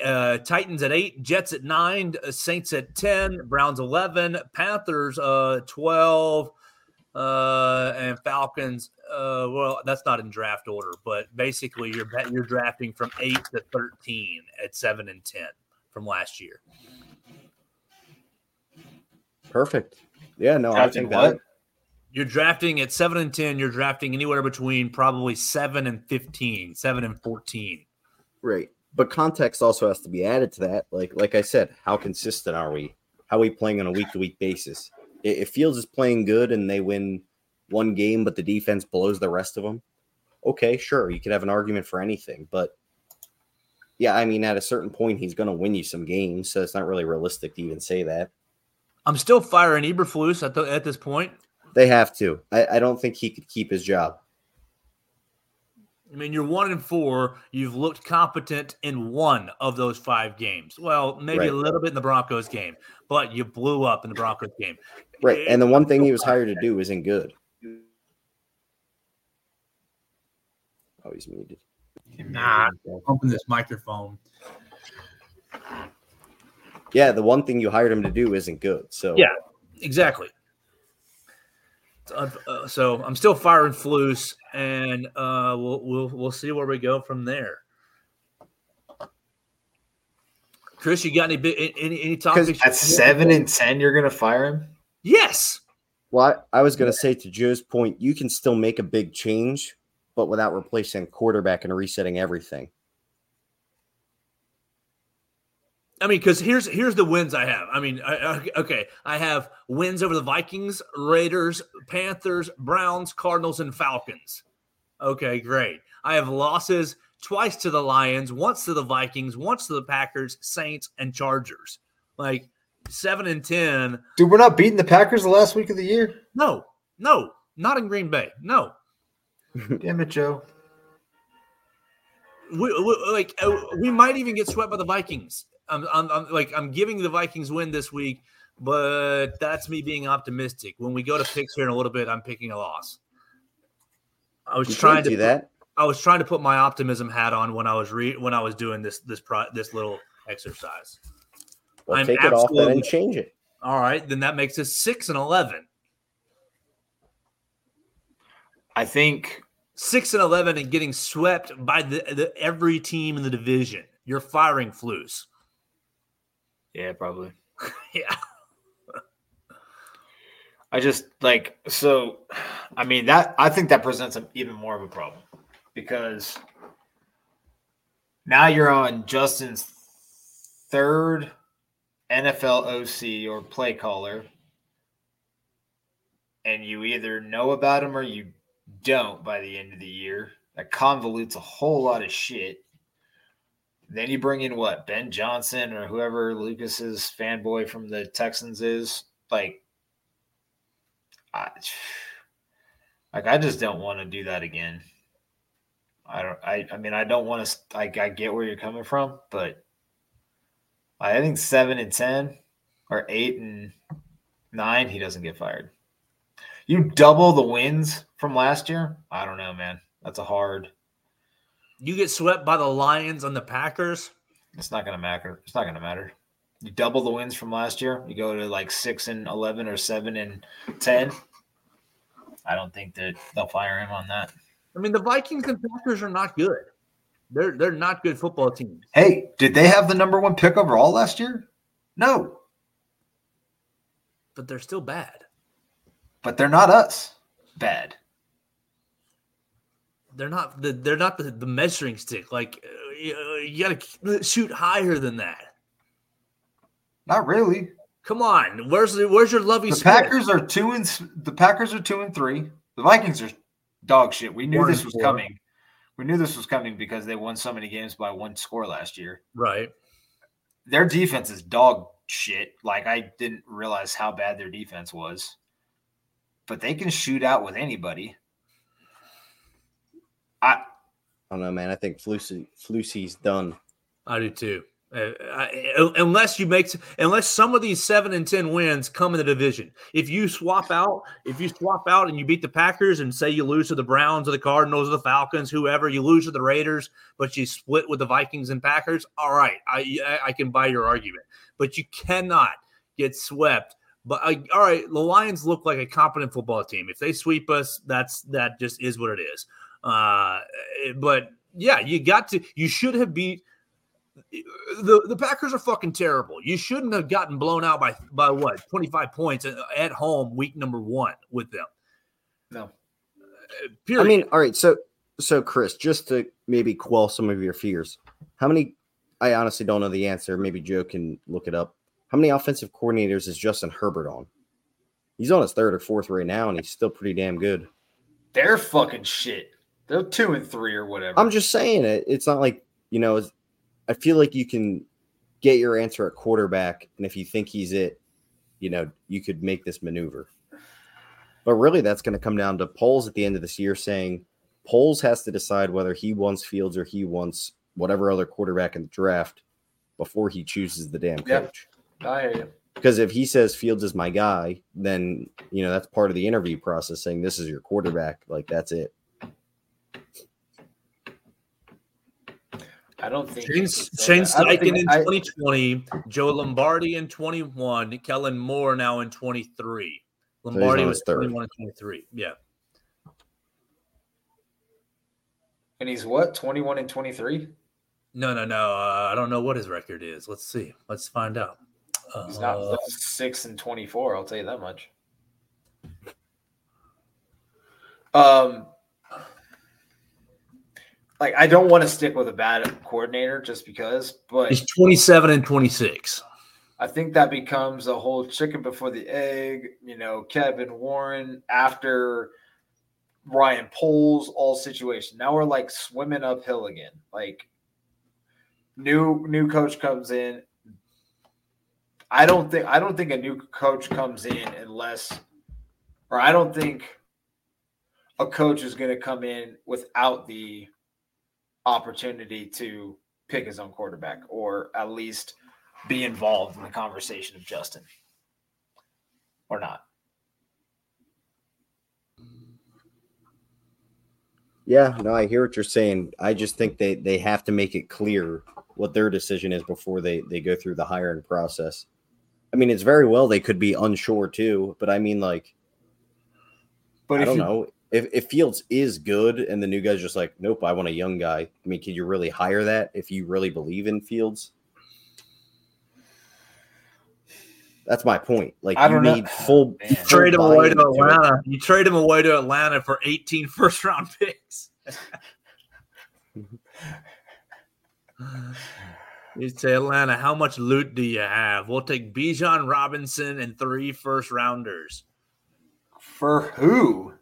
uh, Titans at eight, Jets at nine, Saints at ten, Browns eleven, Panthers uh, twelve, uh, and Falcons. Uh, well, that's not in draft order, but basically you're you're drafting from eight to thirteen at seven and ten from last year. Perfect. Yeah, no, drafting I think what? That, you're drafting at seven and ten. You're drafting anywhere between probably seven and 15, seven and fourteen. Right, but context also has to be added to that. Like, like I said, how consistent are we? How are we playing on a week to week basis? If Fields is playing good and they win one game, but the defense blows the rest of them, okay, sure, you could have an argument for anything. But yeah, I mean, at a certain point, he's going to win you some games, so it's not really realistic to even say that. I'm still firing Eberflus at the, at this point. They have to. I, I don't think he could keep his job. I mean, you're one and four. You've looked competent in one of those five games. Well, maybe right. a little bit in the Broncos game, but you blew up in the Broncos game. Right. And the one thing he was hired to do isn't good. Oh, he's muted. Nah, pumping this microphone. Yeah, the one thing you hired him to do isn't good. So yeah, exactly. Uh, so I'm still firing Flus, and uh, we'll we'll we'll see where we go from there. Chris, you got any any any topics? At seven and ten, you're gonna fire him. Yes. Well, I, I was going to say to Joe's point, you can still make a big change, but without replacing quarterback and resetting everything. I mean, because here's here's the wins I have. I mean, I, okay, I have wins over the Vikings, Raiders, Panthers, Browns, Cardinals, and Falcons. Okay, great. I have losses twice to the Lions, once to the Vikings, once to the Packers, Saints, and Chargers. Like seven and ten. Dude, we're not beating the Packers the last week of the year. No, no, not in Green Bay. No. [laughs] Damn it, Joe. We, we, like uh, we might even get swept by the Vikings. I'm, I'm, I'm, like I'm giving the Vikings win this week, but that's me being optimistic. When we go to picks here in a little bit, I'm picking a loss. I was you trying to do that. I was trying to put my optimism hat on when I was re- when I was doing this this pro- this little exercise. Well, I'm take it off then and change it. All right, then that makes us six and eleven. I think six and eleven and getting swept by the, the every team in the division. You're firing Flus. Yeah, probably. [laughs] yeah. I just like so. I mean that I think that presents an, even more of a problem because now you're on Justin's third NFL OC or play caller, and you either know about him or you don't by the end of the year. That convolutes a whole lot of shit. Then you bring in what Ben Johnson or whoever Lucas's fanboy from the Texans is. Like, I, like I just don't want to do that again. I don't. I. I mean, I don't want to. I, I get where you're coming from, but I think seven and ten or eight and nine, he doesn't get fired. You double the wins from last year. I don't know, man. That's a hard. You get swept by the Lions and the Packers. It's not going to matter. It's not going to matter. You double the wins from last year. You go to like six and eleven or seven and ten. I don't think that they'll fire him on that. I mean, the Vikings and Packers are not good. They're they're not good football teams. Hey, did they have the number one pick overall last year? No. But they're still bad. But they're not us. Bad. They're not the they're not the, the measuring stick. Like uh, uh, you, you got to shoot higher than that. Not really. Come on, where's the, where's your lovey? The Packers are two and the Packers are two and three. The Vikings are dog shit. We knew this was four. coming. We knew this was coming because they won so many games by one score last year. Right. Their defense is dog shit. Like I didn't realize how bad their defense was. But they can shoot out with anybody. I I don't know, man. I think Flusy Flusy's done. I do too. Uh, unless you make unless some of these seven and ten wins come in the division. If you swap out, if you swap out and you beat the Packers and say you lose to the Browns or the Cardinals or the Falcons, whoever you lose to the Raiders, but you split with the Vikings and Packers, all right, I I can buy your argument. But you cannot get swept. But uh, all right, the Lions look like a competent football team. If they sweep us, that's that just is what it is. Uh, but yeah, you got to you should have beat the the Packers are fucking terrible. You shouldn't have gotten blown out by by what twenty five points at home week number one with them. No, period. I mean, all right. So so Chris, just to maybe quell some of your fears, how many? I honestly don't know the answer. Maybe Joe can look it up. How many offensive coordinators is Justin Herbert on? He's on his third or fourth right now, and he's still pretty damn good. They're fucking shit. They're two and three or whatever. I'm just saying it. It's not like you know I feel like you can get your answer at quarterback, and if you think he's it, you know, you could make this maneuver. But really, that's going to come down to Poles at the end of this year saying Poles has to decide whether he wants Fields or he wants whatever other quarterback in the draft before he chooses the damn coach. Yep. I hear you. Because if he says Fields is my guy, then you know that's part of the interview process saying this is your quarterback. Like that's it. I don't think Shane, Shane Steichen in 2020, Joe Lombardi in 21, Kellen Moore now in 23. Lombardi so was 21 and 23. Yeah. And he's what, 21 and 23? No, no, no. Uh, I don't know what his record is. Let's see. Let's find out. He's not uh, six and 24. I'll tell you that much. Um, like I don't want to stick with a bad coordinator just because, but he's 27 and 26. I think that becomes a whole chicken before the egg. You know, Kevin Warren after Ryan Poles, all situation. Now we're like swimming uphill again. Like new new coach comes in. I don't think I don't think a new coach comes in unless or I don't think a coach is going to come in without the opportunity to pick his own quarterback or at least be involved in the conversation of Justin or not. Yeah, no, I hear what you're saying. I just think they they have to make it clear what their decision is before they they go through the hiring process. I mean, it's very well they could be unsure too, but I mean, like, but I don't you, know if, if Fields is good and the new guy's just like, nope, I want a young guy. I mean, can you really hire that if you really believe in Fields? That's my point. Like I you don't know. need full. Oh, you full trade him away to buy-in it. Atlanta. You trade him away to Atlanta for 18 first round picks. [laughs] you say Atlanta, how much loot do you have? We'll take Bijan Robinson and three first rounders For who?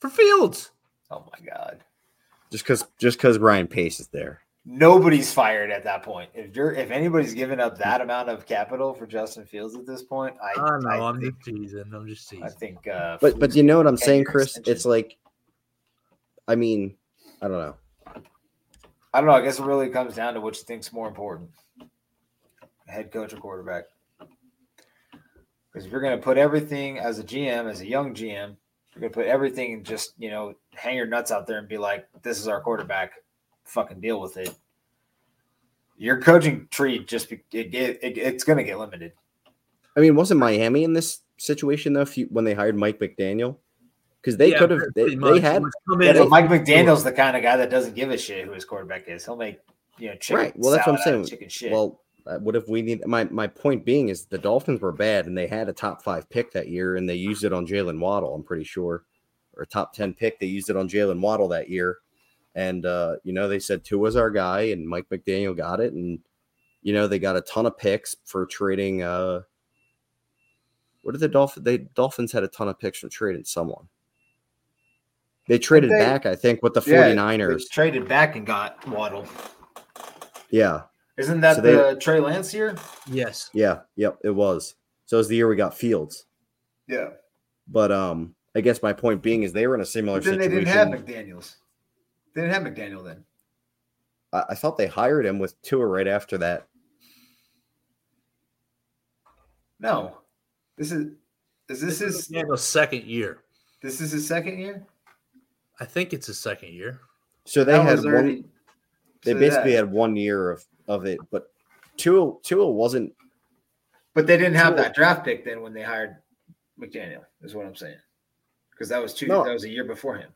For Fields. Oh my god. Just because just because Ryan Pace is there. Nobody's fired at that point. If you're if anybody's given up that amount of capital for Justin Fields at this point, I, I don't know. I am think, just teasing. I'm just teasing. I think uh But but you know what I'm saying, Chris? extension. It's like, I mean, I don't know. I don't know. I guess it really comes down to which you think's more important, head coach or quarterback. Because if you're going to put everything as a GM, as a young GM, you're going to put everything and just you know hang your nuts out there and be like, "This is our quarterback, fucking deal with it." Your coaching tree just it, it, it- it's going to get limited. I mean, wasn't Miami in this situation though? If you, when they hired Mike McDaniel, because they Yeah, could have they, they had Yeah, in but and- Mike McDaniel's the kind of guy that doesn't give a shit who his quarterback is. He'll make you know chicken right. Well, that's what I'm salad out of saying. Chicken shit. Well, uh, what if we need my my point being is the Dolphins were bad and they had a top five pick that year and they used it on Jaylen Waddle. I'm pretty sure, or top ten pick. They used it on Jaylen Waddle that year, and uh, you know they said Tua was our guy, and Mike McDaniel got it, and you know they got a ton of picks for trading. Uh, what did the Dolphins? They Dolphins had a ton of picks for trading someone. They traded they- back, I think, with the Yeah, 49ers. they traded back and got Waddle. Yeah, Isn't that So they- the Trey Lance year? yes. yeah, yep, it was. So it was the year we got Fields. Yeah. But um, I guess my point being is they were in a similar But then they didn't have McDaniels. They didn't have McDaniel then. I, I thought they hired him with Tua right after that. No. This is is this his McDaniel's second year. this is his second year? I think it's his second year. So they That had was one. already- They so basically that- had one year of of it, but Tua Tua wasn't. but they didn't have Tua- that draft pick then when they hired McDaniel, is what I'm saying. Because that was two No. that was a year before him.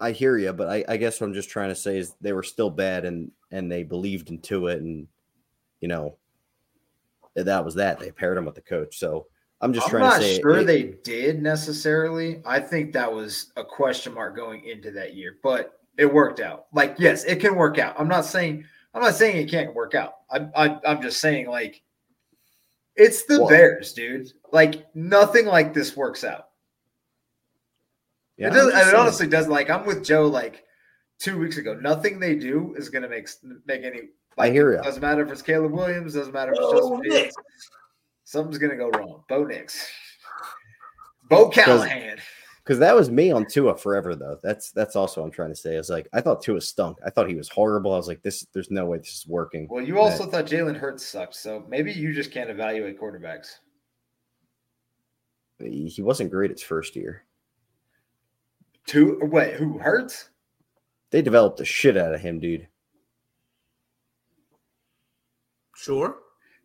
I hear you, but I, I guess what I'm just trying to say is they were still bad and and they believed into it, and you know that was that. They paired him with the coach, so I'm just I'm trying not to say sure it- they did necessarily. I think that was a question mark going into that year, but it worked out. Like, yes, it can work out. I'm not saying I'm not saying it can't work out. I'm I, I'm just saying like it's the Well- Bears, dude. Like nothing like this works out. Yeah, it I'm does. just And it honestly does. Like I'm with Joe. Like two weeks ago, nothing they do is gonna make make any. Like, I hear it ya. Doesn't matter if it's Caleb Williams. Doesn't matter if it's Bo Justin Nix. Fields. Something's gonna go wrong. Bo Nix. Bo Callahan. Because that was me on Tua forever, though. That's that's also what I'm trying to say. Is like I thought Tua stunk. I thought he was horrible. I was like, this. There's no way this is working. Well, you also thought Jalen Hurts sucked, so maybe you just can't evaluate quarterbacks. He he wasn't great its first year. Two wait, who Hurts? They developed the shit out of him, dude. Sure.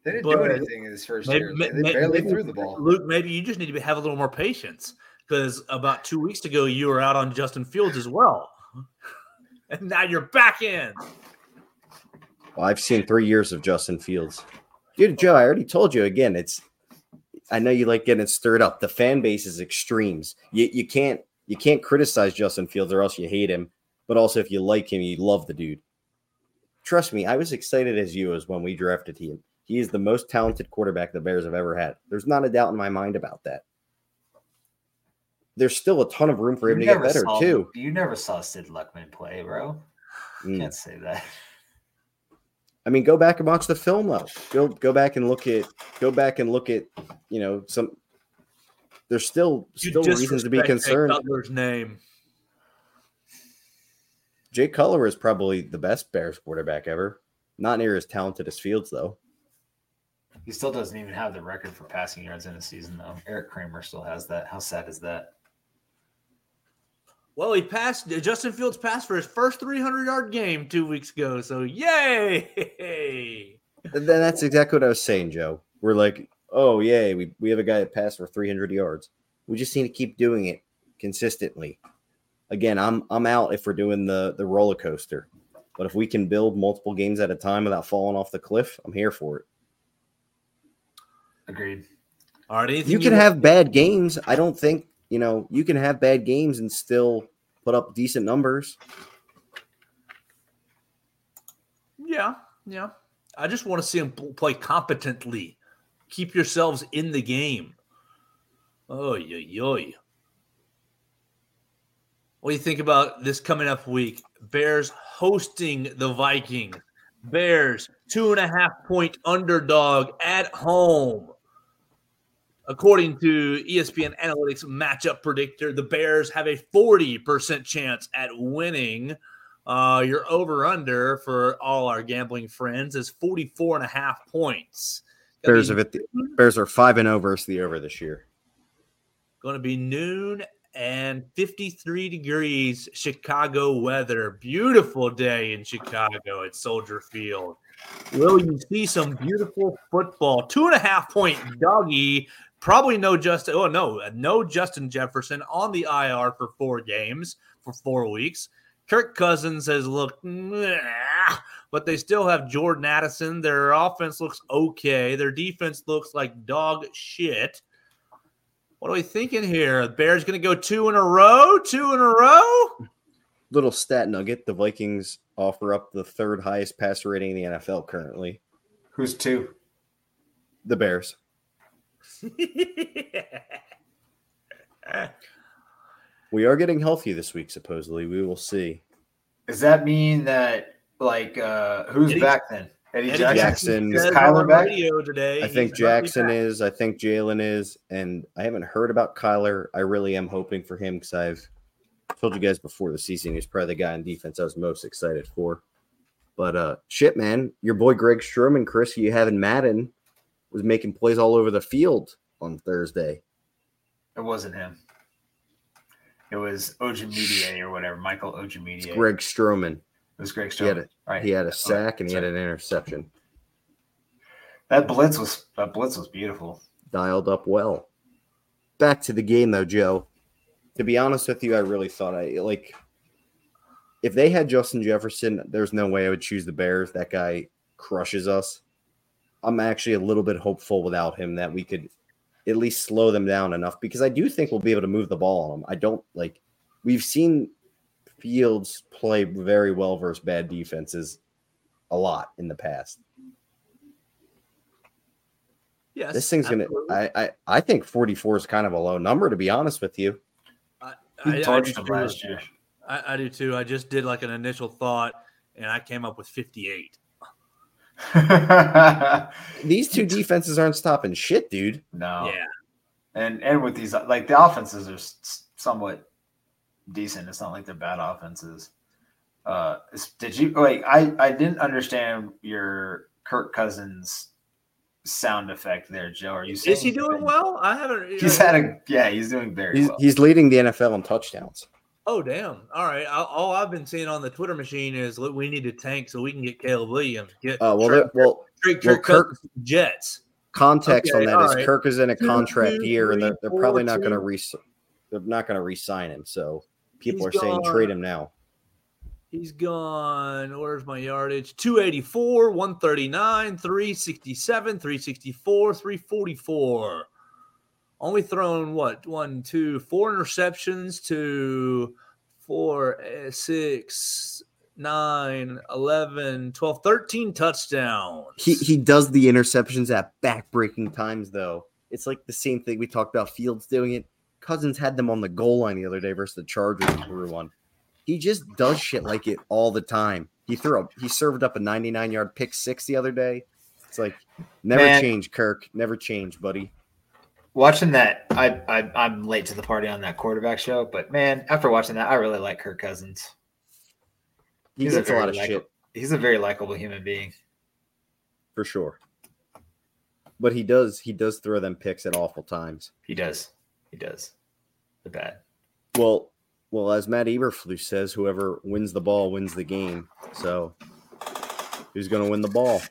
They didn't But do anything in his first Maybe, year. They may- barely maybe- threw the ball. Luke, maybe you just need to have a little more patience because about two weeks ago you were out on Justin Fields as well, and now you're back in. Well, I've seen three years of Justin Fields. Dude, Joe, I already told you again. It's I know you like getting stirred up. The fan base is extremes. You you can't you can't criticize Justin Fields or else you hate him. But also if you like him, you love the dude. Trust me, I was excited as you as when we drafted him. He is the most talented quarterback the Bears have ever had. There's not a doubt in my mind about that. There's still a ton of room for him to get better saw, too. You never saw Sid Luckman play, bro. Mm. Can't say that. I mean, go back and watch the film though. Go go back and look at go back and look at you know some. There's still You still reasons to be disrespect Jay concerned. Cutler's name. Jay Cutler is probably the best Bears quarterback ever. Not near as talented as Fields though. He still doesn't even have the record for passing yards in a season, though. Erik Kramer still has that. How sad is that? Well, he passed. Justin Fields passed for his first 300 yard game two weeks ago. So yay! Then that's exactly what I was saying, Joe. We're like, oh yay, we we have a guy that passed for 300 yards. We just need to keep doing it consistently. again, I'm I'm out if we're doing the the roller coaster. But if we can build multiple games at a time without falling off the cliff, I'm here for it. Agreed. All right. You can you have bad games. I don't think, you know, you can have bad games and still put up decent numbers. Yeah. Yeah. I just want to see them play competently. Keep yourselves in the game. Oh, yo, yo. What do you think about this coming up week? Bears hosting the Vikings. Bears, two and a half point underdog at home. According to ESPN Analytics matchup predictor, the Bears have a 40% chance at winning. Uh, your over under for all our gambling friends is 44 and a half points. Bears, be- the, Bears are 5 and 0 versus the over this year. Going to be noon and 53 degrees Chicago weather. Beautiful day in Chicago at Soldier Field. Will you see some beautiful football? Two and a half point doggy. Probably no Justin. Oh no, uh, no Justin Jefferson on the IR for four games for four weeks. Kirk Cousins has looked, but they still have Jordan Addison. Their offense looks okay. Their defense looks like dog shit. What are we thinking here? The Bears going to go two in a row? Two in a row? Little stat nugget: the Vikings offer up the third highest passer rating in the NFL currently. Who's two? The Bears. [laughs] we are getting healthy this week, supposedly. We will see. Does that mean that like uh who's Eddie, back then? Eddie, Eddie Jackson, Jackson is Kyler back? today. I think Jackson is. I think Jalen is, and I haven't heard about Kyler. I really am hoping for him because I've told you guys before the season he's probably the guy in defense I was most excited for. But uh shit, man, your boy Greg Stroman, Chris, you have in Madden was making plays all over the field on Thursday. It wasn't him. It was Ojemudia or whatever, Michael Ojemudia. Greg Stroman. It was Greg Stroman. He had a, right. he had a sack and he had an interception. That blitz was that blitz was beautiful. Dialed up well. Back to the game though, Joe. To be honest with you, I really thought I like if they had Justin Jefferson, there's no way I would choose the Bears. That guy crushes us. I'm actually a little bit hopeful without him that we could at least slow them down enough because I do think we'll be able to move the ball on them. I don't like we've seen Fields play very well versus bad defenses a lot in the past. Yes, this thing's absolutely. gonna. I, I I think 44 is kind of a low number to be honest with you. I, I, I do last year. I, I do too. I just did like an initial thought, and I came up with 58. [laughs] these two defenses aren't stopping shit, dude. No. Yeah. And and with these like the offenses are somewhat decent. It's not like they're bad offenses. Uh, did you like? I I didn't understand your Kirk Cousins sound effect there, Joe. Are you? Is he doing well? I haven't. He's had a yeah. He's doing very he's, well. He's leading the NFL in touchdowns. Oh damn! All right, all I've been seeing on the Twitter machine is look, we need to tank so we can get Caleb Williams. Get uh, well, Kirk, well, Kirk, well, Kirk Jets. Context okay, on that is right. Kirk is in a contract two, year, three, and they're, they're probably not going to re they're not going to re-sign him. So people He's are saying trade him now. He's gone. Where's my yardage? 284, 139, 367, 364, 344 only thrown what one, two, four interceptions to four, eh, 11, 12, 13 touchdowns. He he does the interceptions at backbreaking times though. It's like the same thing we talked about Fields doing it. Cousins had them on the goal line the other day versus the Chargers and threw one. He just does shit like it all the time. He threw a, he served up a 99 yard pick six the other day. It's like never Man. change, Kirk. Never change, buddy watching that, I, I I'm late to the party on that quarterback show, but man, after watching that, I really like Kirk Cousins. He he's a, a lot of shit. He's a very likable human being, for sure. But he does he does throw them picks at awful times. He does. He does. The bad. Well, well, as Matt Eberflus says, whoever wins the ball wins the game. So, who's going to win the ball?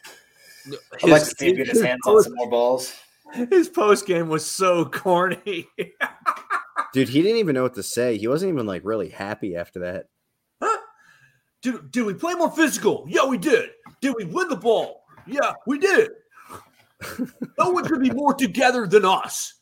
I'd like to see him get his hands on some more balls. His post game was so corny. [laughs] Dude, he didn't even know what to say. He wasn't even like really happy after that. Huh? Did, did we play more physical? Yeah, we did. Did we win the ball? Yeah, we did. [laughs] no one could be more together than us.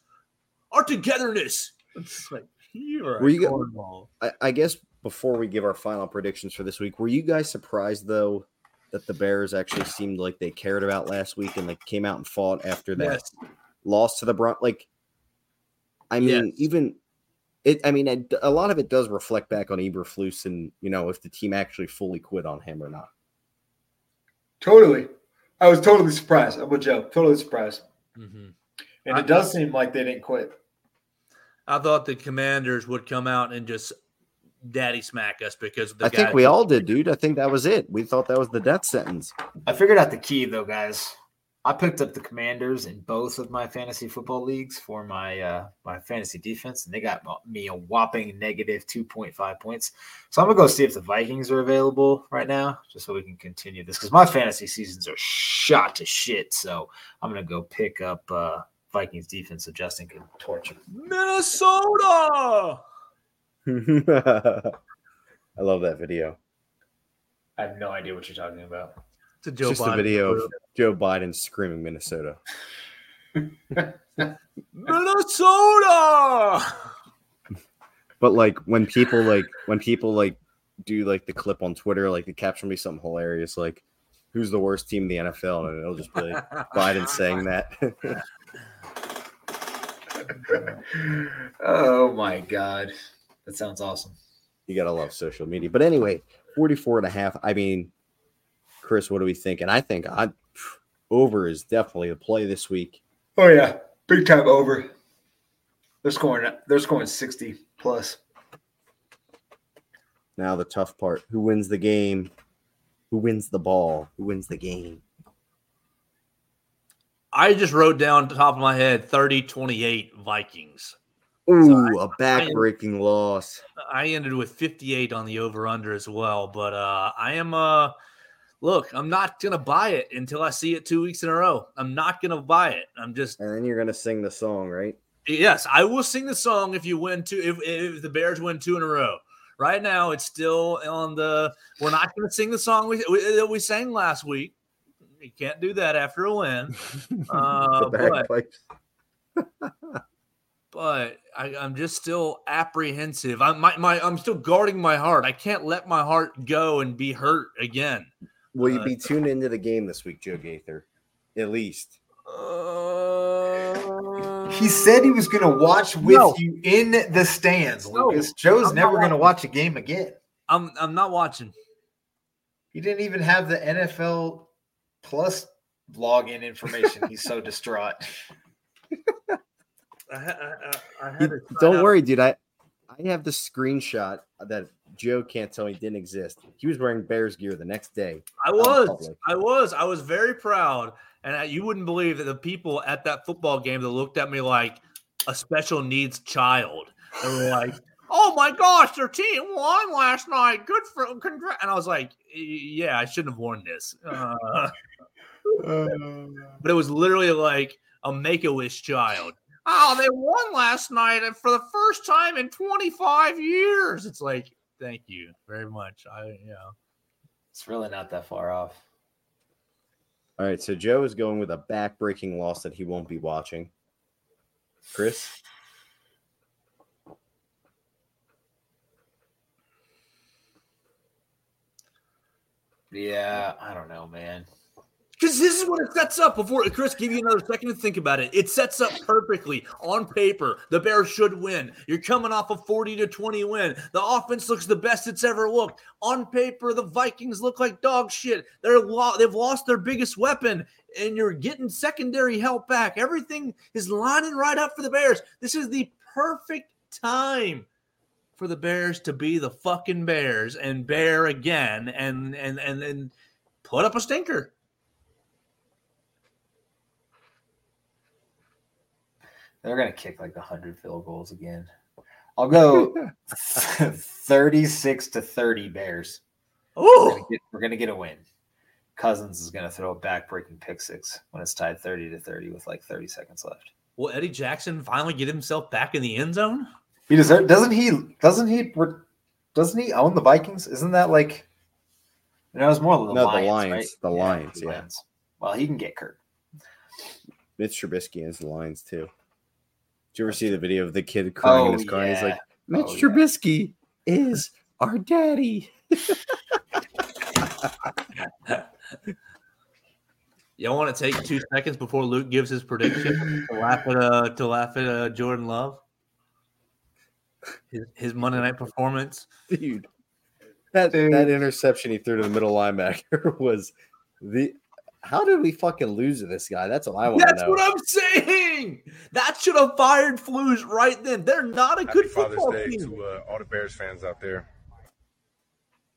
Our togetherness. It's like, you're were you, I, I guess before we give our final predictions for this week, were you guys surprised though that the Bears actually seemed like they cared about last week and they came out and fought after that yes. loss to the Bron? Like, I mean, yes. even it. I mean, it, a lot of it does reflect back on Eberflus and you know if the team actually fully quit on him or not. Totally, I was totally surprised. I'm with Joe. Totally surprised. Mm-hmm. And I it does seem like they didn't quit. I thought the Commanders would come out and just daddy smack us because I think we all did, dude. I think that was it. We thought that was the death sentence. I figured out the key though, guys. I picked up the Commanders in both of my fantasy football leagues for my uh, my fantasy defense, and they got me a whopping negative two point five points. So I'm gonna go see if the Vikings are available right now, just so we can continue this because my fantasy seasons are shot to shit. So I'm gonna go pick up uh, Vikings defense so Justin can torture Minnesota. [laughs] I love that video. I have no idea what you're talking about. It's a Joe just Biden a video of Joe Biden screaming Minnesota. [laughs] Minnesota. But like when people like when people like do like the clip on Twitter, like the caption be something hilarious, like who's the worst team in the NFL, and it'll just be like Biden saying that. [laughs] oh my god. That sounds awesome. You gotta love social media. But anyway, 44 and a half. I mean, Chris, what do we think? And I think I over is definitely a play this week. Oh yeah. Big time over. They're scoring they're scoring 60 plus. Now the tough part. Who wins the game? Who wins the ball? Who wins the game? I just wrote down top of my head 30 28 Vikings. Ooh, so I, a backbreaking loss. I ended with 58 on the over under as well, but uh, I am uh look, I'm not gonna buy it until I see it two weeks in a row. I'm not gonna buy it. I'm just and then you're gonna sing the song, right? Yes, I will sing the song if you win two if, if the Bears win two in a row. Right now, it's still on the. We're not going to sing the song we, we, we sang last week. You can't do that after a win. [laughs] Uh, but, [laughs] but I, am just still apprehensive. I'm my, my I'm still guarding my heart. I can't let my heart go and be hurt again. Will you uh, be tuned into the game this week, Joe Gaither? At least. Uh, he said he was going to watch with no. you in the stands, Lucas. No, Joe's I'm never going to watch a game again. I'm I'm not watching. He didn't even have the NFL Plus login information. He's so [laughs] distraught. I, I, I Don't out. worry, dude. I I have the screenshot that Joe can't tell me didn't exist. He was wearing Bears gear the next day. I was. I was. I was very proud. And I, you wouldn't believe that the people at that football game that looked at me like a special needs child. They were like, [laughs] "Oh my gosh, their team won last night. Good for congrats!" And I was like, "Yeah, I shouldn't have worn this." Uh, [laughs] [laughs] but it was literally like a make a wish child oh, they won last night and for the first time in 25 years. It's like, thank you very much. I, yeah. You know. it's really not that far off. All right. So Joe is going with a back-breaking loss that he won't be watching. Chris? Yeah, I don't know, man. Because this is what it sets up before Chris give you another second to think about it. It sets up perfectly on paper. The Bears should win. You're coming off a 40 to 20 win. The offense looks the best it's ever looked. On paper, the Vikings look like dog shit. They're lo- they've lost their biggest weapon, and you're getting secondary help back. Everything is lining right up for the Bears. This is the perfect time for the Bears to be the fucking Bears and bear again and and and and put up a stinker. They're gonna kick like hundred field goals again. I'll go [laughs] thirty-six to thirty Bears. Oh, we're, we're gonna get a win. Cousins is gonna throw a back-breaking pick six when it's tied thirty to thirty with like thirty seconds left. Will Eddie Jackson finally get himself back in the end zone? He deserves. Doesn't he? Doesn't he? Doesn't he own the Vikings? Isn't that like? You know, it's more the no, Lions. the Lions. Right? The Yeah, Lions. Yeah. Lions. Well, he can get Kurt. Mitch Trubisky owns the Lions too. Did you ever see the video of the kid crying in Oh, his car? And he's like, Mitch Oh, yeah. Trubisky is our daddy. [laughs] Y'all want to take two seconds before Luke gives his prediction to laugh at uh to laugh at uh, Jordan Love? His, his Monday night performance. Dude. That that interception he threw to the middle linebacker [laughs] was the how did we fucking lose to this guy? That's all I want to That's know. what I'm saying. That should have fired Flus right then. They're not a Happy good Father's football Day team. to uh, all the Bears fans out there.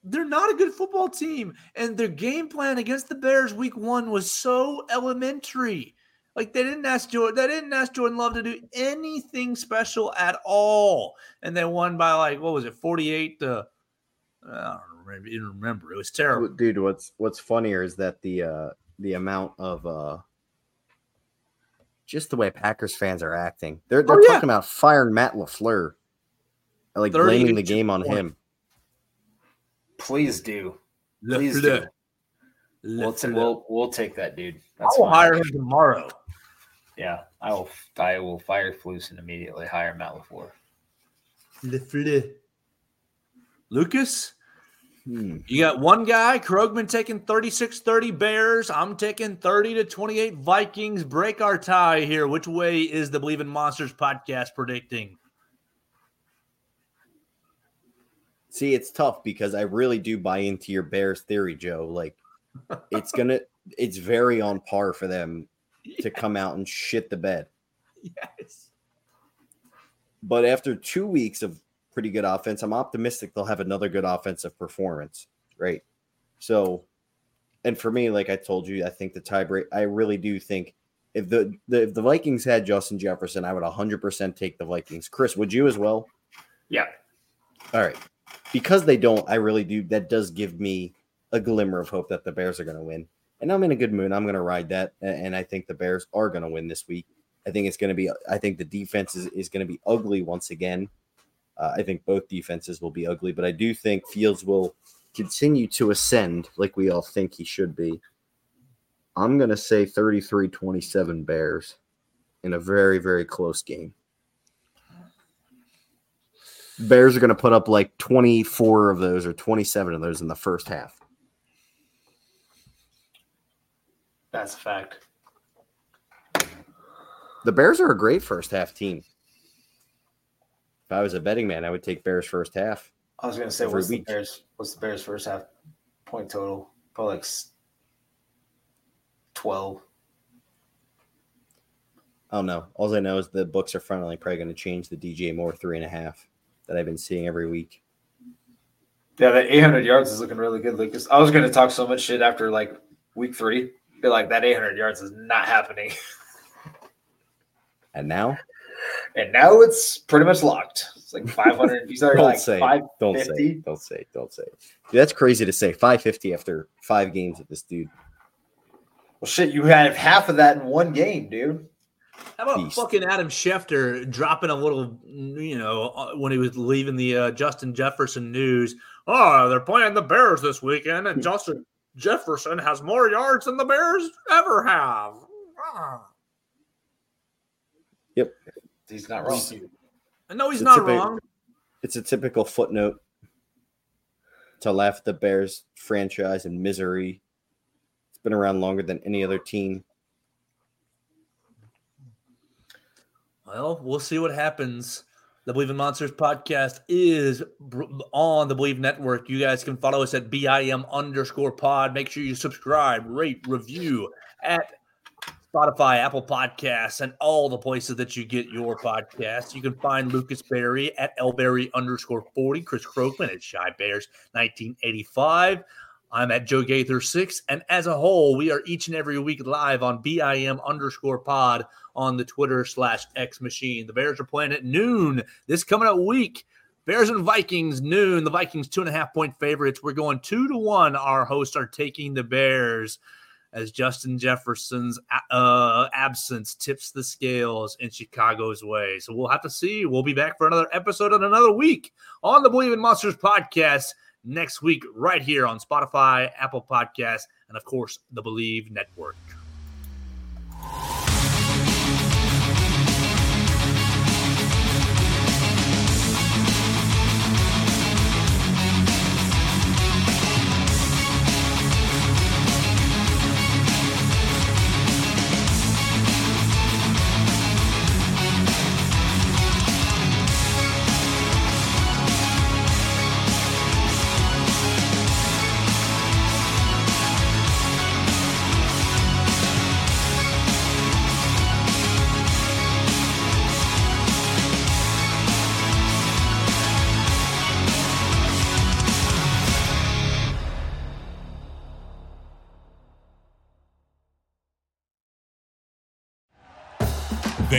They're not a good football team, and their game plan against the Bears week one was so elementary. Like they didn't ask Jordan, they didn't ask Jordan Love to do anything special at all, and they won by like what was it, forty eight to I don't remember, even remember. It was terrible. dude what's what's funnier is that the uh the amount of uh just the way packers fans are acting they're they're Oh, yeah. talking about firing matt lafleur like blaming the game on point. him Please do. Le Please Fleur. do. Le We'll, ta- Fleur. we'll we'll take that, dude. I'll fine. hire him tomorrow. Yeah, I will. I will fire Flus and immediately hire Matt Lafleur. Le Fleur. Lucas, Hmm. You got one guy, Krogman taking 36-30 Bears. I'm taking 30 to 28 Vikings. Break our tie here. Which way is the Bleav in Monsters podcast predicting? see it's tough because i really do buy into your bears theory joe like it's gonna [laughs] it's very on par for them to come out and shit the bed Yes. But after two weeks of pretty good offense, I'm optimistic they'll have another good offensive performance. Right. So, and for me, like I told you, I think the tiebreak, I really do think if the, the if the Vikings had Justin Jefferson, I would 100% take the Vikings. Chris, would you as well? Yeah. All right. Because they don't, I really do. That does give me a glimmer of hope that the Bears are going to win. And I'm in a good mood. I'm going to ride that. And I think the Bears are going to win this week. I think it's going to be, I think the defense is, is going to be ugly once again. Uh, I think both defenses will be ugly, but I do think Fields will continue to ascend like we all think he should be. I'm going to say 33 27 Bears in a very, very close game. Bears are going to put up like 24 of those or 27 of those in the first half. That's a fact. The Bears are a great first half team. If I was a betting man, I would take Bears first half. I was gonna say, Every what's the. Bears? What's the Bears' first half point total? Probably like twelve. I don't know. All I know is the books are finally probably going to change the DJ Moore three and a half that I've been seeing every week. Yeah, that 800 yards is looking really good, Lucas. I was gonna talk so much shit after like week three. Be like that 800 yards is not happening, [laughs] And now, and now it's pretty much locked. It's like 500. You [laughs] started don't like say, five. it. don't say, it. don't say, don't say. Dude, that's crazy to say. Five fifty after five games with this dude. Well, shit, you had half of that in one game, dude. How about Beast. fucking Adam Schefter dropping a little, you know, uh, when he was leaving the uh, Justin Jefferson news? Oh, they're playing the Bears this weekend, and Justin Jefferson has more yards than the Bears ever have. Ah. He's not wrong. I know he's It's a not typical- wrong. It's a typical footnote to laugh at the Bears franchise and misery. It's been around longer than any other team. Well, we'll see what happens. The Bleav in Monsters podcast is on the Bleav Network. You guys can follow us at BIM underscore pod. Make sure you subscribe, rate, review at Spotify, Apple Podcasts, and all the places that you get your podcasts. You can find Lucas Berry at Lberry underscore 40, Chris Krogman at Chi Bears 1985. I'm at Joe Gaither 6. And as a whole, we are each and every week live on BIM underscore pod on the Twitter slash X machine. The Bears are playing at noon this coming up week. Bears and Vikings noon. The Vikings two and a half point favorites. We're going two to one. Our hosts are taking the Bears. As Justin Jefferson's uh, absence tips the scales in Chicago's way. So we'll have to see. We'll be back for another episode in another week on the Bleav in Monsters podcast next week, right here on Spotify, Apple Podcasts, and of course, the Bleav Network.